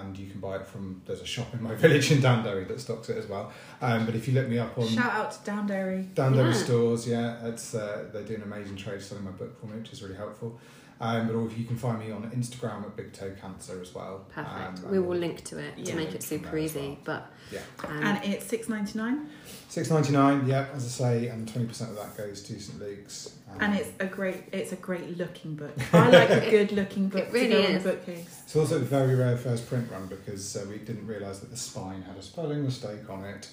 and you can buy it from there's a shop in my village in Downderry that stocks it as well. Um, but if you look me up on Shout out to Downderry. Downderry Yeah. stores, yeah, it's uh, they do an amazing trade selling my book for me, which is really helpful. Um, but also you can find me on Instagram at Big Toe Cancer as well. Perfect. Um, we and will link to it to make it super easy. well. But Yeah. um, and it's six ninety nine, Six ninety nine, yeah, as I say, and twenty percent of that goes to St Luke's. Um, and it's a great it's a great looking book. I like a good looking book It really to go is. the bookcase. it's also a very rare first print run because uh, we didn't realise that the spine had a spelling mistake on it,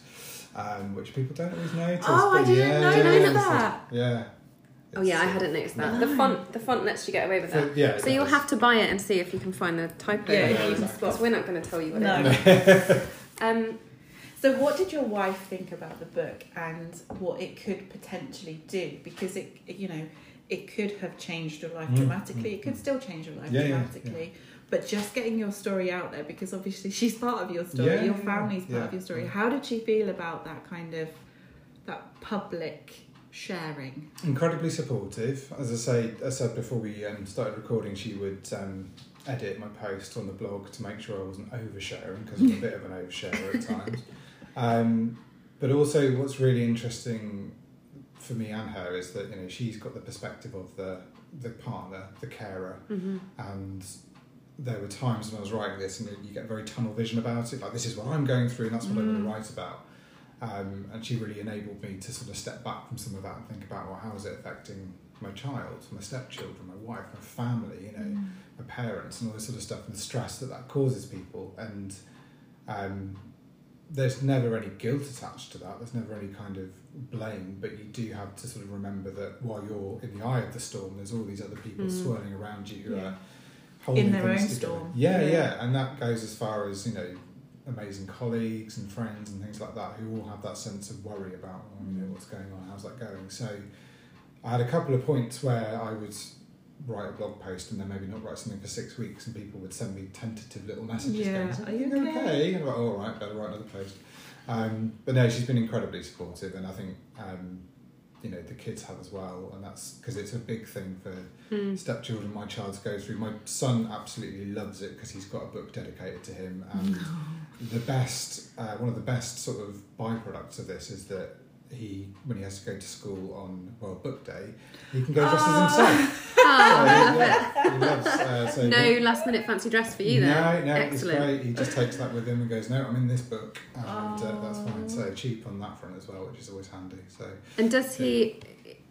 um, which people don't always notice. Oh, I didn't yeah, notice yeah, that. Yeah. Oh yeah, I hadn't noticed that. The font, the font lets you get away with that. so- yeah. So you'll have to buy it and see if you can find the typo. Yeah, you in can spot- because we're not going to tell you what No. it is. Um, So, what did your wife think about the book and what it could potentially do? Because it, you know, it could have changed your life Mm, dramatically. mm, It could mm. still change your life Yeah, yeah, dramatically. But just getting your story out there, because obviously she's part of your story, Yeah, your yeah, family's part yeah, of your story. yeah. How did she feel about that kind of that public sharing? Incredibly supportive. As I say, I said before we um, started recording, she would um, edit my post on the blog to make sure I wasn't oversharing because I'm a bit of an oversharer at times. Um, but also, what's really interesting for me and her is that you know she's got the perspective of the the partner, the carer, mhm. and there were times when I was writing this and you get very tunnel vision about it. Like this is what I'm going through, and that's what I want Mm. to write about. Um, and she really enabled me to sort of step back from some of that and think about well, how is it affecting my child, my stepchildren, my wife, my family, you know, Mm. my parents, and all this sort of stuff, and the stress that that causes people. And um, there's never any guilt attached to that. There's never any kind of blame, but you do have to sort of remember that while you're in the eye of the storm, there's all these other people Mm. swirling around you who Yeah. are holding In their own together. storm. Yeah, Yeah. yeah, and that goes as far as you know, amazing colleagues and friends and things like that who all have that sense of worry about, oh, you know, Mm. what's going on, how's that going. So, I had a couple of points where I would write a blog post and then maybe not write something for six weeks, and people would send me tentative little messages. Yeah, going, are you everything okay?" And I'm like, all right, better write another post. Um, but no, she's been incredibly supportive, and I think um, you know the kids have as well, and that's because it's a big thing for Mm. stepchildren my child goes through. My son absolutely loves it because he's got a book dedicated to him. And the best, uh, one of the best sort of byproducts of this is that he when he has to go to school on World Book Day, he can go dressed as himself. Oh, So, yeah, loves. Uh, so no he- last minute fancy dress for you then. no, no, Excellent. it's great. He just takes that with him and goes, "No, I'm in this book," and uh, that's fine. Oh. So cheap on that front as well, which is always handy. So And does he?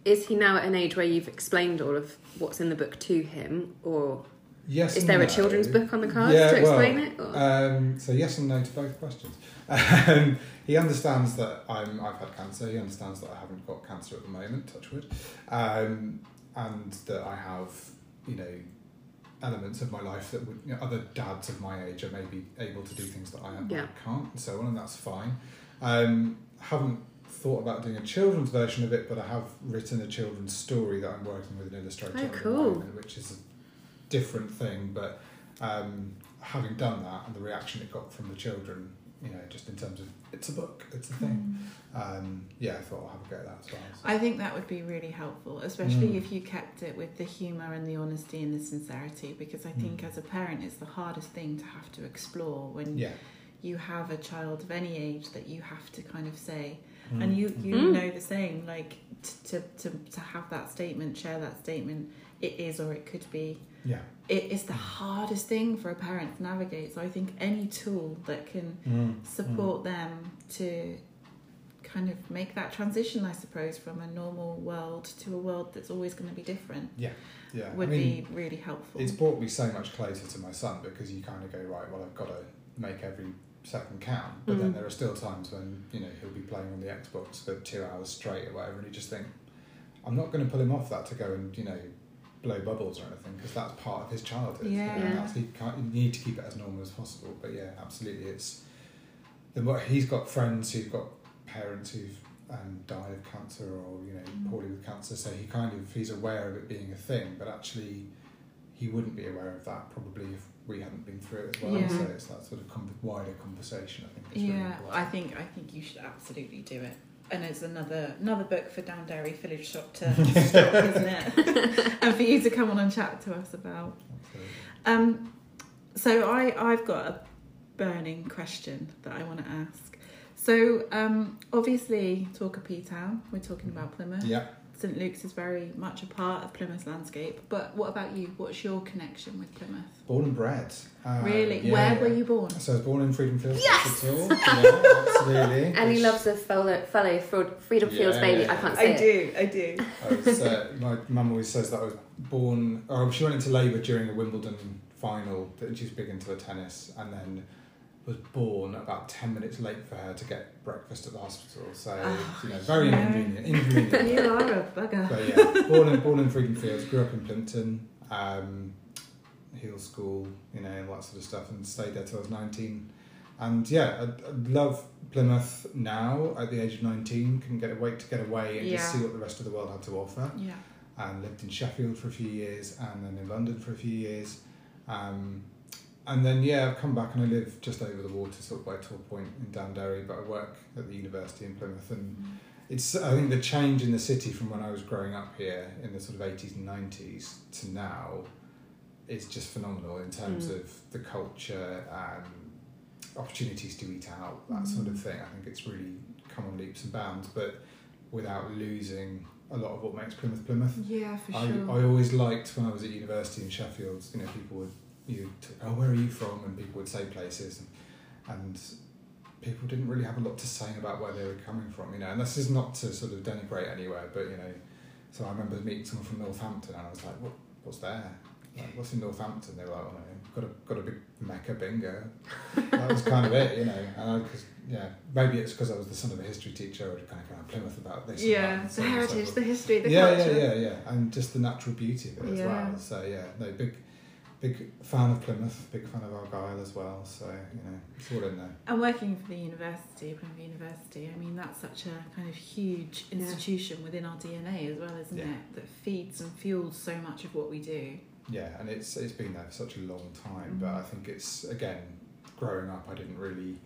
Is he now at an age where you've explained all of what's in the book to him, or yes, is there a children's book on the cards Yeah, to well, explain it? Um, so yes and no to both questions. Um, he understands that I'm, I've had cancer. He understands that I haven't got cancer at the moment. Touch wood, um, and that I have, you know, elements of my life that would you know, other dads of my age are maybe able to do things that I, am, Yeah. Can't, and so on, and that's fine. Um, haven't thought about doing a children's version of it, but I have written a children's story that I'm working with an illustrator Oh, on cool. moment, which is different thing, but um, having done that and the reaction it got from the children, you know, just in terms of it's a book, it's a thing. Um, yeah, I thought I'll have a go at that as well. so. I think that would be really helpful, especially Mm. if you kept it with the humour and the honesty and the sincerity, because I think Mm. as a parent, it's the hardest thing to have to explore when yeah, you have a child of any age that you have to kind of say, Mm. and you you Mm. know the same, like t- to to to have that statement, share that statement. It is or it could be. yeah, It is the hardest thing for a parent to navigate. So I think any tool that can Mm. support them to kind of make that transition, I suppose, from a normal world to a world that's always going to be different yeah, yeah. would I mean, be really helpful. it's brought me so much closer to my son because you kind of go right. Well, I've got to make every second count, but then Mm. there are still times when you know he'll be playing on the Xbox for two hours straight or whatever, and you just think, I'm not going to pull him off that to go and you know blow bubbles or anything because that's part of his childhood. you know, Yeah. that's, he can't, you need to keep it as normal as possible. But yeah, absolutely, it's the what he's got friends who've got parents who've um, died of cancer or you know Mm. poorly with cancer, so he kind of he's aware of it being a thing, but actually he wouldn't be aware of that probably if we hadn't been through it as well. Yeah. So it's that sort of wider conversation. I think. Is really yeah. I think I think you should absolutely do it. And it's another another book for Downderry Village Shop to stock, isn't it? and for you to come on and chat to us about. Um, so I I've got a burning question that I want to ask. So um, obviously, talk of P Town. We're talking about Plymouth. Yeah. St Luke's is very much a part of Plymouth's landscape. But what about you? What's your connection with Plymouth? Born and bred. Uh, really? yeah, Where yeah. were you born? So I was born in Freedom Fields Yes! Hospital. Yeah, absolutely. and he loves the fellow, fellow Freedom Fields Yeah, baby. yeah, I can't I say it. do. I do. I was, uh, my mum always says that I was born, or she went into labour during a Wimbledon final. that She's big into her tennis, and then was born about ten minutes late for her to get breakfast at the hospital. So Oh, you know, very no. inconvenient. Inconvenient. you are a bugger. but yeah, born in born in Freedom Fields, grew up in Plympton, um, Hill School, you know, all that sort of stuff, and stayed there till I was nineteen. And yeah, I, I love Plymouth now at the age of nineteen. Couldn't get a wait to get away and just see what the rest of the world had to offer. Yeah. And lived in Sheffield for a few years, and then in London for a few years. Um, and then yeah, I've come back and I live just over the water, sort of by Tor Point in Downderry, but I work at the university in Plymouth and it's I think the change in the city from when I was growing up here in the sort of eighties and nineties to now is just phenomenal in terms Mm. of the culture, and opportunities to eat out, that sort of Mm. thing. I think it's really come on leaps and bounds, but without losing a lot of what makes Plymouth Plymouth. Yeah, for I, sure. I always liked when I was at university in Sheffield, you know, people would you t- oh where are you from and people would say places and, and people didn't really have a lot to say about where they were coming from, you know, and this is not to sort of denigrate anywhere, but you know, so I remember meeting someone from Northampton and I was like, what, what's there? Like, what's in Northampton? They were like, oh, no, got a got a big Mecca bingo. that was kind of it, you know. And I, cause, yeah, maybe it's because I was the son of a history teacher. I would kind of go around Plymouth about this. yeah, the so so heritage, the history, the yeah, culture. yeah, yeah, yeah, and just the natural beauty of it as well. So yeah, no, big, big fan of Plymouth, big fan of Argyle as well. So you know, it's all in there. And working for the university, Plymouth University, I mean, that's such a kind of huge Yeah. institution within our DNA as well, isn't Yeah. it? That feeds and fuels so much of what we do. Yeah, and it's it's been there for such a long time, but Mhm. I think it's again, growing up, I didn't really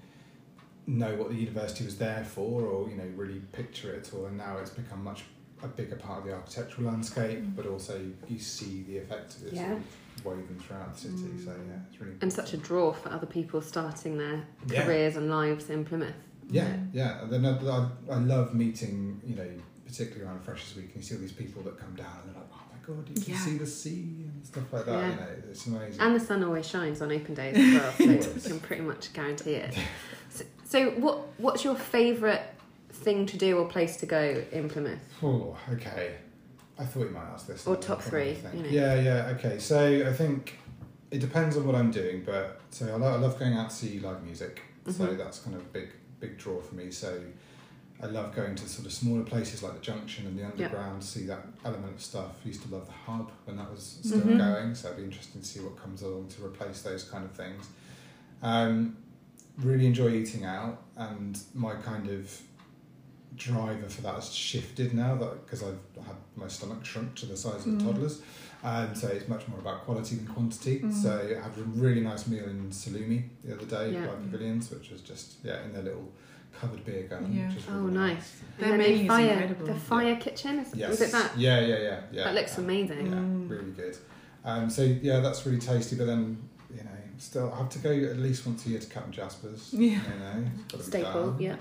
know what the university was there for, or you know, really picture it at all. And now it's become much a bigger part of the architectural landscape, Mm. but also you see the effect of it Yeah. sort of woven throughout the city. So Mm. yeah, it's really And such a draw for other people starting their Yeah. careers and lives in Plymouth. Yeah, yeah. And then I, I, I love meeting, you know, particularly around Freshers Week, and you see all these people that come down and they're like, oh my god, you can Yeah. see the sea and stuff like that. Yeah. You know, it's amazing. And the sun always shines on open days as well, so you can pretty much guarantee it. So, so what what's your favourite thing to do or place to go in Plymouth? Oh, okay. I thought you might ask this. Or top three, you know. Yeah, yeah. Okay, so I think it depends on what I'm doing, but so I, lo- I love going out to see live music. So Mhm. that's kind of a big, big draw for me. So I love going to sort of smaller places like the Junction and the Underground to see that element of stuff. used to love the Hub when that was still Mhm. going, so it'd be interesting to see what comes along to replace those kind of things. Um, really enjoy eating out, and my kind of driver for that has shifted now that because I've had my stomach shrunk to the size of Mm. a toddler's, and so it's much more about quality than quantity. Mm. So I had a really nice meal in Salumi the other day Yeah. by Pavilions, which was just yeah in their little covered beer garden. Yeah. Which is Oh, really nice. Their And then the fire, incredible. the fire kitchen, is, Yes. was it that? Yeah, yeah, yeah, yeah. that looks yeah. amazing. Yeah, Mm. really good. Um, so yeah, that's really tasty. But then you know, still I have to go at least once a year to Captain Jasper's. Yeah. You know, it's gotta be Staple, yeah.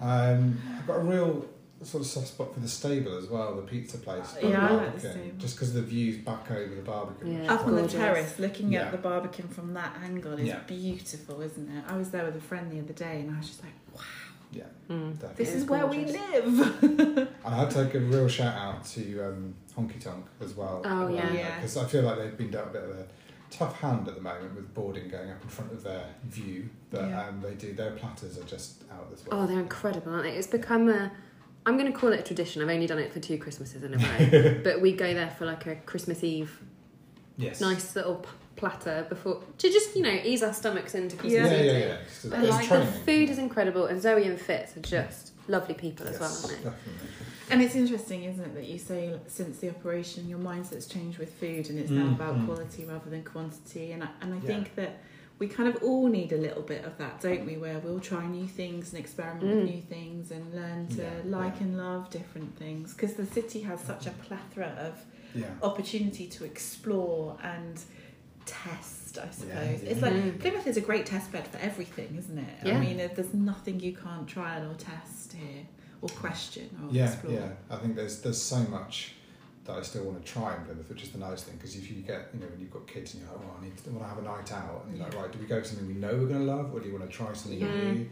Um, I've got a real sort of soft spot for the stable as well, the pizza place. Yeah, I like the stable. Just because of the views back over the Barbican. Yeah. which is Up on the terrace, looking Yeah. at the Barbican from that angle is Yeah. beautiful, isn't it? I was there with a friend the other day, and I was just like, "Wow, Yeah, Mm. this It is is where we live." And I had to give a real shout out to um, Honky Tonk as well. Oh, yeah. Yeah. Because I feel like they've been dealt a bit of a tough hand at the moment with boarding going up in front of their view. But Yeah. um, they do, their platters are just out of this world. Oh, they're incredible, aren't they? It's become a. I'm going to call it a tradition. I've only done it for two Christmases in a row, but we go there for like a Christmas Eve yes. nice little p- platter before to just you know ease our stomachs into Christmas Yeah, Eve. yeah, yeah. But like the food is incredible, and Zoe and Fitz are just lovely people as Yes, well, aren't they? Definitely. And it's interesting, isn't it, that you say since the operation, your mindset's changed with food, and it's now Mm, about mm. quality rather than quantity. And I, and I Yeah. think that we kind of all need a little bit of that, don't we? Where we'll try new things and experiment Mm. with new things and learn to Yeah, like yeah. and love different things. Because the city has such a plethora of Yeah. opportunity to explore and test. I suppose yeah. it's like Mm. Plymouth is a great test bed for everything, isn't it? Yeah. I mean, there's nothing you can't trial or test here or question or Yeah, explore. yeah. I think there's there's so much that I still want to try in Plymouth, which is the nice thing. Because if you get, you know, when you've got kids and you're like, oh, I need to, want to have a night out, and you're like, right, do we go to something we know we're going to love, or do you want to try something Yeah. new?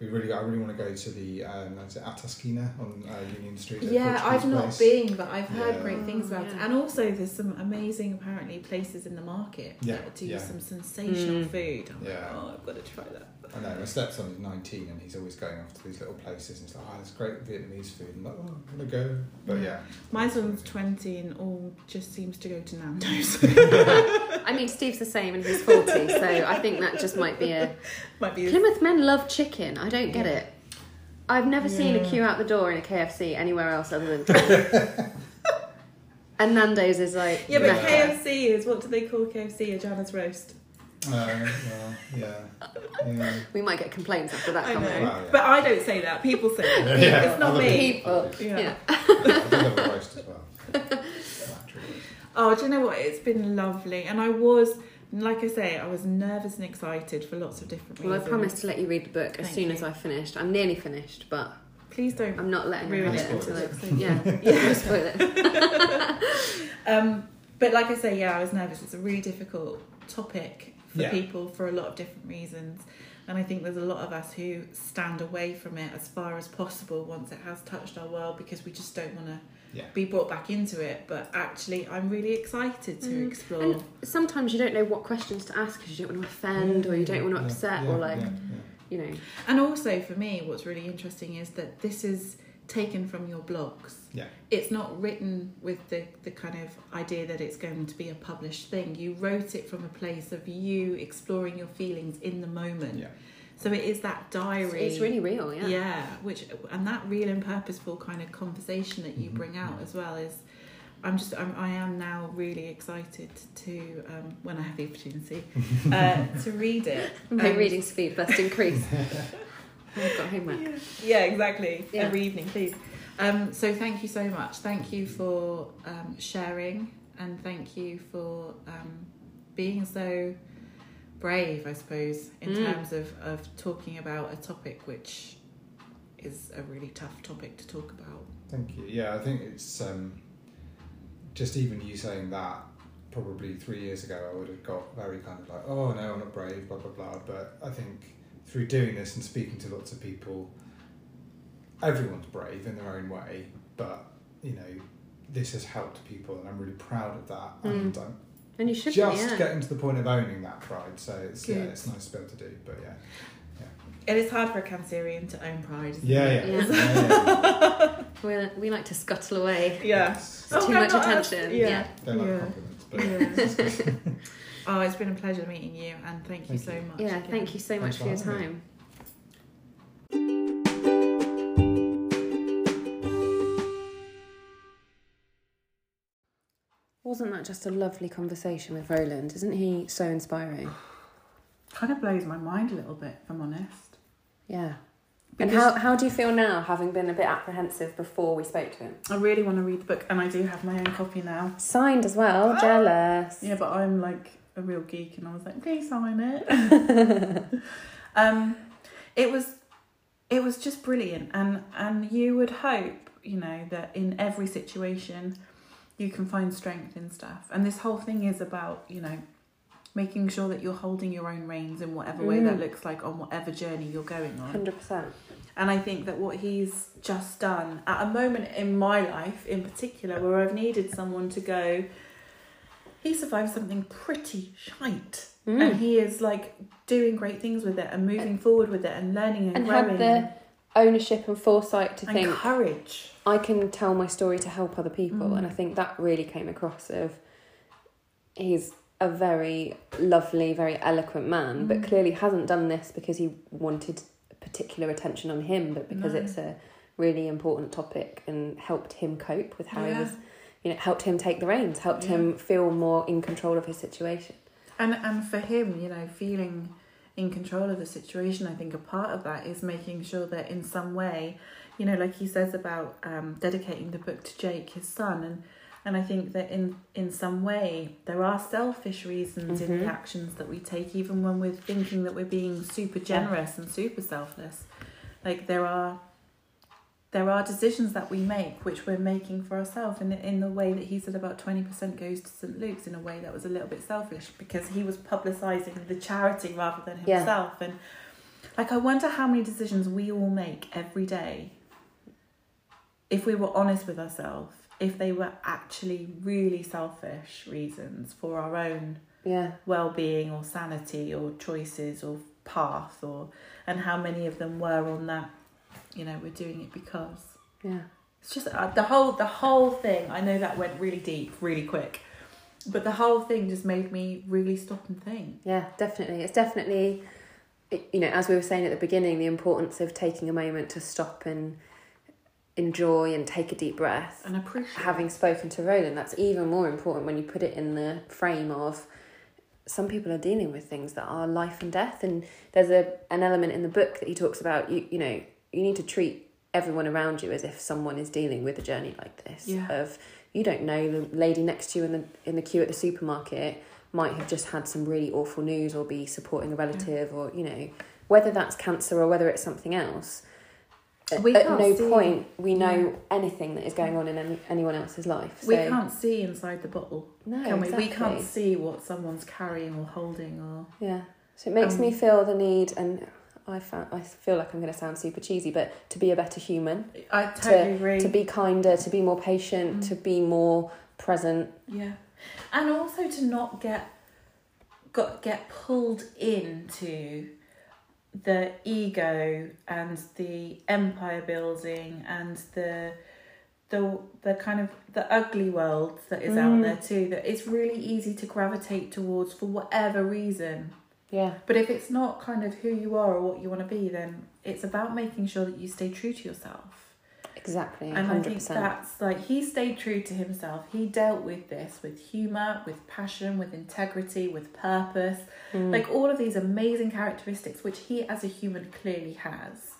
We really, I really want to go to the um, is it Ataskina on uh, Union Street. Yeah, Portuguese I've not place. been, but I've heard Yeah. great things about it. And also, there's some amazing, apparently, places in the market Yeah, that do yeah. some sensational Mm. food. I'm Yeah. like, oh, I've got to try that. I know my stepson is 19 and he's always going off to these little places and he's like, oh, there's great Vietnamese food. I'm like, oh, I want to go. But yeah, My son's 20 and all just seems to go to Nando's. I mean, Steve's the same, and he's forty, so I think that just might be a Might be. Plymouth men love chicken. I don't get Yeah. it. I've never seen a queue out the door in a KFC anywhere else other than. Plymouth. and Nando's is like Yeah, but mecca. KFC is what do they call KFC? A Janner's roast. Uh, well, yeah, yeah. We might get complaints after that. I know. Well, yeah. but I don't say that. People say that. Yeah, it's not other me. People. Yeah. Yeah. I do love a roast as well. Oh, do you know what? It's been lovely, and I was, like I say, I was nervous and excited for lots of different Well, I promised to let you read the book as soon you. as I finished. I'm nearly finished, but Please don't. I'm not letting Ruin her it. have it until I've. Yeah, yeah, spoil it. Um, but like I say, yeah, I was nervous. It's a really difficult topic for Yeah. people for a lot of different reasons. And I think there's a lot of us who stand away from it as far as possible once it has touched our world because we just don't want to Yeah. be brought back into it. But actually, I'm really excited to Mm. explore. And sometimes you don't know what questions to ask because you don't want to offend or you don't want to upset yeah, or like yeah, you know. And also for me, what's really interesting is that this is taken from your blogs. Yeah. It's not written with the, the kind of idea that it's going to be a published thing. You wrote it from a place of you exploring your feelings in the moment. Yeah. So it is that diary. It's really real, yeah. yeah. which and that real and purposeful kind of conversation that you Mhm, bring out yeah. as well is. I'm just I'm, I am now really excited to um, when I have the opportunity uh, to read it. My Um, reading speed must increase. I've got homework. Yeah, yeah exactly. Yeah. Every evening, please. Um, so thank you so much. Thank you for um, sharing, and thank you for um, being so brave, I suppose, in Mm. terms of, of talking about a topic which is a really tough topic to talk about. Thank you. Yeah, I think it's um, just even you saying that. Probably three years ago, I would have got very kind of like, oh no, I'm not brave, blah blah blah. But I think through doing this and speaking to lots of people, everyone's brave in their own way. But you know, this has helped people, and I'm really proud of that. Mm. And I'm And you should just be, yeah. getting to the point of owning that pride. So it's yeah, it's nice to be able to do. But yeah, It is hard for a Cancerian to own pride. Isn't yeah, it? yeah, Yeah. yeah, yeah. we we like to scuttle away. Yeah. It's- It's too Oh, much no, that's- attention. yeah. yeah. Don't like Yeah. compliments, but Yeah. oh, it's been a pleasure meeting you, and thank you Thank so you. much. Yeah, again. thank you so Thanks much for your for having me. time. Wasn't that just a lovely conversation with Roland? Isn't he so inspiring? Kind of blows my mind a little bit, if I'm honest. Yeah. And how, how do you feel now, having been a bit apprehensive before we spoke to him? I really want to read the book, and I do have my own copy now. Signed as well, oh! jealous. Yeah, but I'm like a real geek, and I was like, please sign it. um, it was, it was just brilliant, and and you would hope, you know, that in every situation, you can find strength in stuff, and this whole thing is about, you know, making sure that you're holding your own reins in whatever way that Mm. looks like on whatever journey you're going on. 100%. And I think that what he's just done at a moment in my life, in particular, where I've needed someone to go, he survived something pretty shite. And Mm. he is like doing great things with it and moving forward with it and learning and, And growing had the ownership and foresight to and, think, courage. I can tell my story to help other people. Mm. And I think that really came across of he's a very lovely, very eloquent man, but Mm. clearly hasn't done this because he wanted particular attention on him, but because No. it's a really important topic and helped him cope with how Yeah. he was, you know, helped him take the reins, helped Yeah. him feel more in control of his situation. And and for him, you know, feeling in control of the situation, I think a part of that is making sure that in some way, you know, like he says about um, dedicating the book to Jake, his son, and and I think that in in some way there are selfish reasons in the Mhm. actions that we take, even when we're thinking that we're being super generous and super selfless. Like there are there are decisions that we make which we're making for ourselves in in the way that he said about 20% goes to St Luke's in a way that was a little bit selfish because he was publicizing the charity rather than Yeah. himself and like I wonder how many decisions we all make every day if we were honest with ourselves if they were actually really selfish reasons for our own Yeah. well-being or sanity or choices or path or and how many of them were on that you know we're doing it because Yeah. it's just uh, the whole the whole thing i know that went really deep really quick but the whole thing just made me really stop and think Yeah, definitely. It's definitely, you know, as we were saying at the beginning, the importance of taking a moment to stop and enjoy and take a deep breath. and appreciate Having spoken to Roland, that's even more important when you put it in the frame of some people are dealing with things that are life and death. And there's a an element in the book that he talks about. You you know, you need to treat everyone around you as if someone is dealing with a journey like this. Yeah. Of you don't know the lady next to you in the in the queue at the supermarket might have just had some really awful news or be supporting a relative or you know whether that's cancer or whether it's something else We at no see- point we know Yeah. anything that is going on in any, anyone else's life so we can't see inside the bottle no can we exactly. we can't see what someone's carrying or holding or yeah so it makes Um, me feel the need and I found, I feel like I'm going to sound super cheesy, but to be a better human, i totally agree to be kinder, to be more patient, Mm. to be more present. Yeah, and also to not get got get pulled into the ego and the empire building and the the the kind of the ugly world that is out Mm. there too that it's really easy to gravitate towards for whatever reason Yeah, but if it's not kind of who you are or what you want to be then it's about making sure that you stay true to yourself exactly. and I think 100%. that's like he stayed true to himself. He dealt with this with humor, with passion, with integrity, with purpose. Mm. Like all of these amazing characteristics, which he as a human clearly has.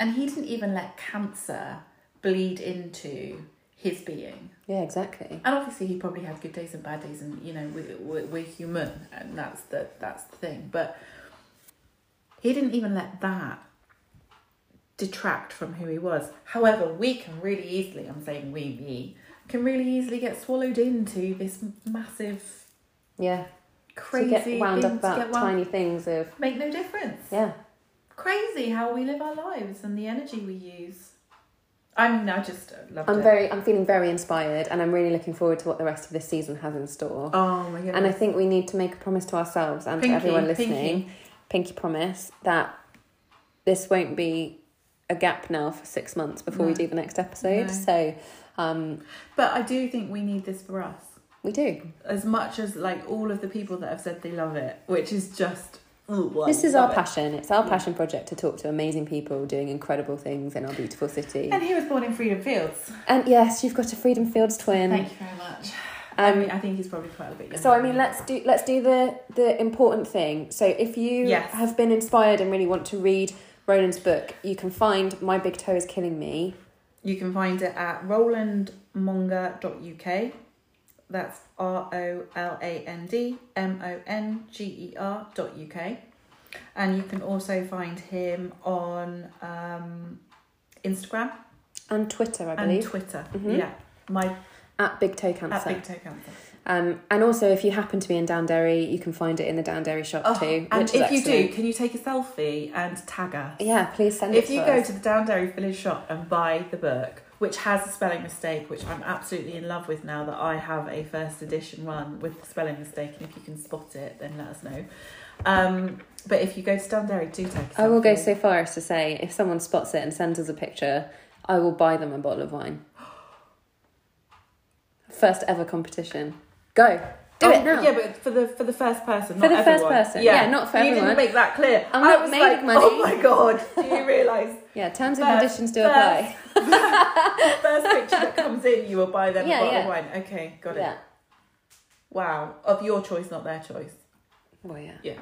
And he didn't even let cancer bleed into his being. yeah, exactly. And obviously, he probably had good days and bad days, and you know, we, we, we're human, and that's the that's the thing. But he didn't even let that detract from who he was. However, we can really easily, I'm saying we, me, can really easily get swallowed into this massive, Yeah. crazy to get wound up about tiny things of make no difference. yeah. Crazy how we live our lives and the energy we use. I mean, I just love I'm it. very I'm feeling very inspired and I'm really looking forward to what the rest of this season has in store. Oh my goodness. and I think we need to make a promise to ourselves and Pinky, to everyone listening, pinky promise that this won't be a gap now for six months before we do the next episode. No. So um, But I do think we need this for us. we do. As much as like all of the people that have said they love it, which is just ooh, I This is our it. passion. It's our Yeah. passion project to talk to amazing people doing incredible things in our beautiful city. And he was born in Freedom Fields. And yes, you've got a Freedom Fields twin. Thank you very much. I Um, mean, I think he's probably quite a bit younger. So I mean, let's do let's do the the important thing. So if you Yes. have been inspired and really want to read Roland's book, you can find My Big Toe is Killing Me. You can find it at rolandmonger.uk. That's R O L A N D M O N G E R dot UK. And you can also find him on um, Instagram And Twitter, I and believe, Twitter. Mhm. Yeah, my at Big Toe Cancer. at. Big Toe Cancer. Um, and also, if you happen to be in Downderry, you can find it in the Downderry shop Oh, too. and if you do, can you take a selfie and tag us? yeah, please send If it to you us. go to the Downderry Village shop and buy the book, which has a spelling mistake, which I'm absolutely in love with now that I have a first edition one with the spelling mistake, and if you can spot it, then let us know. Um, but if you go to Downderry, do take I will go so far as to say, if someone spots it and sends us a picture, I will buy them a bottle of wine. First ever competition. Go. Do Oh, it now. Yeah, but for the for the first person, For the first everyone. person, yeah, not for you everyone. didn't make that clear. I'm I not was like, of money. Oh my god! Do you realise Yeah, terms and conditions do first- apply. First picture that comes in, you will buy them Yeah, a bottle yeah. of wine? Okay, got it. Yeah. Wow, of your choice, not their choice. Well, yeah. Yeah.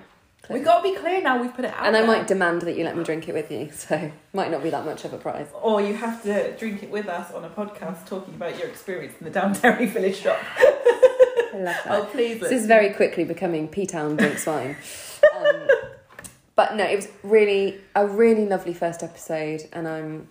Clear. We got to be clear now. We've put it out. And I there. might demand that you let me drink it with you, so might not be that much of a prize. Or you have to drink it with us on a podcast talking about your experience in the Downderry Village shop. I love that. Oh, please. this is very quickly becoming P Town drinks wine. Um, but no, it was really a really lovely first episode, and I'm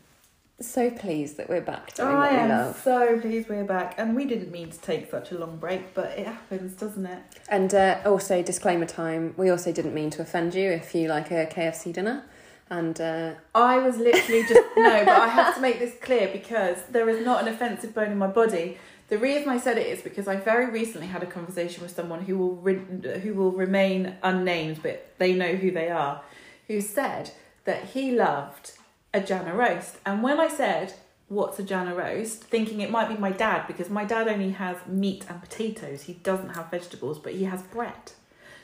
so pleased that we're back doing I what we am love. so pleased we're back. And we didn't mean to take such a long break, but it happens, doesn't it? And uh, also, disclaimer time. We also didn't mean to offend you if you like a KFC dinner, and uh, I was literally just no, but I have to make this clear because there is not an offensive bone in my body. The reason I said it is because I very recently had a conversation with someone who will re- who will remain unnamed, but they know who they are, who said that he loved a Janner roast, and when I said what's a Janner roast, thinking it might be my dad because my dad only has meat and potatoes, he doesn't have vegetables, but he has bread.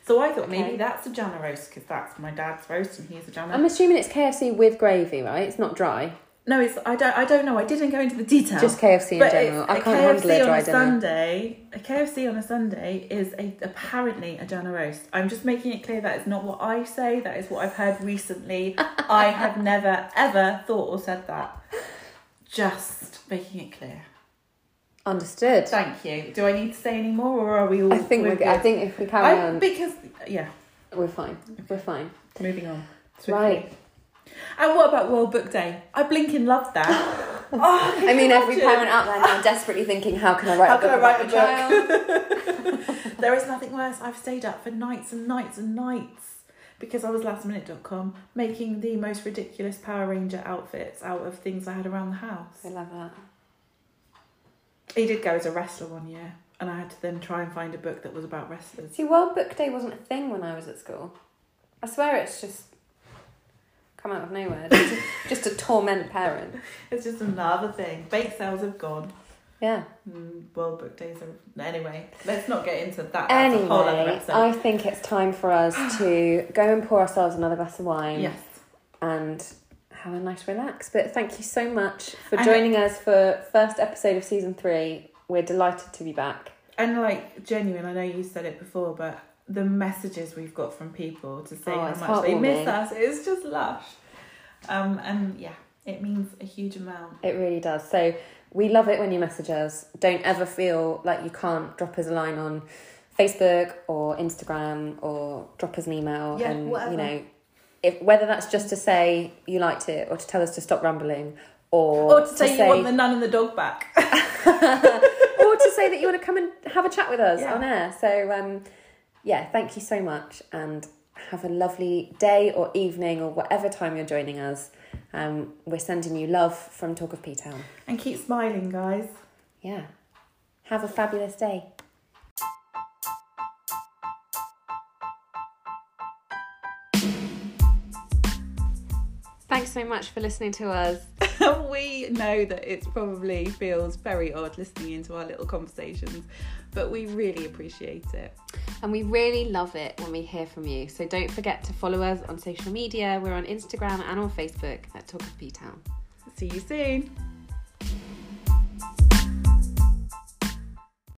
So I thought Okay. maybe that's a Janner roast because that's my dad's roast and he's a Janner. I'm assuming it's KFC with gravy, right? It's not dry. No, it's I don't I don't know. I didn't go into the detail. Just KFC in general. I can't handle a on a dinner. Sunday. A KFC on a Sunday is a apparently a Janner roast. I'm just making it clear that is not what I say. That is what I've heard recently. I have never ever thought or said that. Just making it clear. Understood. Thank you. Do I need to say any more, or are we all? I think we're. good? I think if we carry I- on, because yeah. we're fine. We're fine. Moving on. Swiftly. Right. And what about World Book Day? I blinking love that. Oh, can I mean, every parent out there now desperately thinking, how can I write How a can book I write a child? There is nothing worse. I've stayed up for nights and nights and nights because I was lastminute.com making the most ridiculous Power Ranger outfits out of things I had around the house. I love that. He did go as a wrestler one year, and I had to then try and find a book that was about wrestlers. See, World Book Day wasn't a thing when I was at school. I swear it's just come out of nowhere. Just to, just to torment parents. It's just another thing. Bake sales have gone. Yeah. Mm, World Book Days are. Anyway, let's not get into that. That's a whole other Anyway, episode. I think it's time for us to go and pour ourselves another glass of wine yes. and have a nice relax. But thank you so much for And- joining us for first episode of season three. We're delighted to be back. And like genuine, I know you said it before, but the messages we've got from people to say Oh, how much they miss us. It's just lush. Um, and yeah, it means a huge amount. It really does. So we love it when you message us. Don't ever feel like you can't drop us a line on Facebook or Instagram or drop us an email Yeah, and whatever. you know if whether that's just to say you liked it or to tell us to stop rambling or, Or to say, you want the nun and the dog back. or to say that you want to come and have a chat with us Yeah. on air. So um, yeah, thank you so much and have a lovely day or evening or whatever time you're joining us. Um, we're sending you love from Talk of P Town. and keep smiling, guys. Yeah. Have a fabulous day. Thanks so much for listening to us. we know that it probably feels very odd listening into our little conversations, but we really appreciate it. And we really love it when we hear from you. So don't forget to follow us on social media. We're on Instagram and on Facebook at Talk of P Town. See you soon.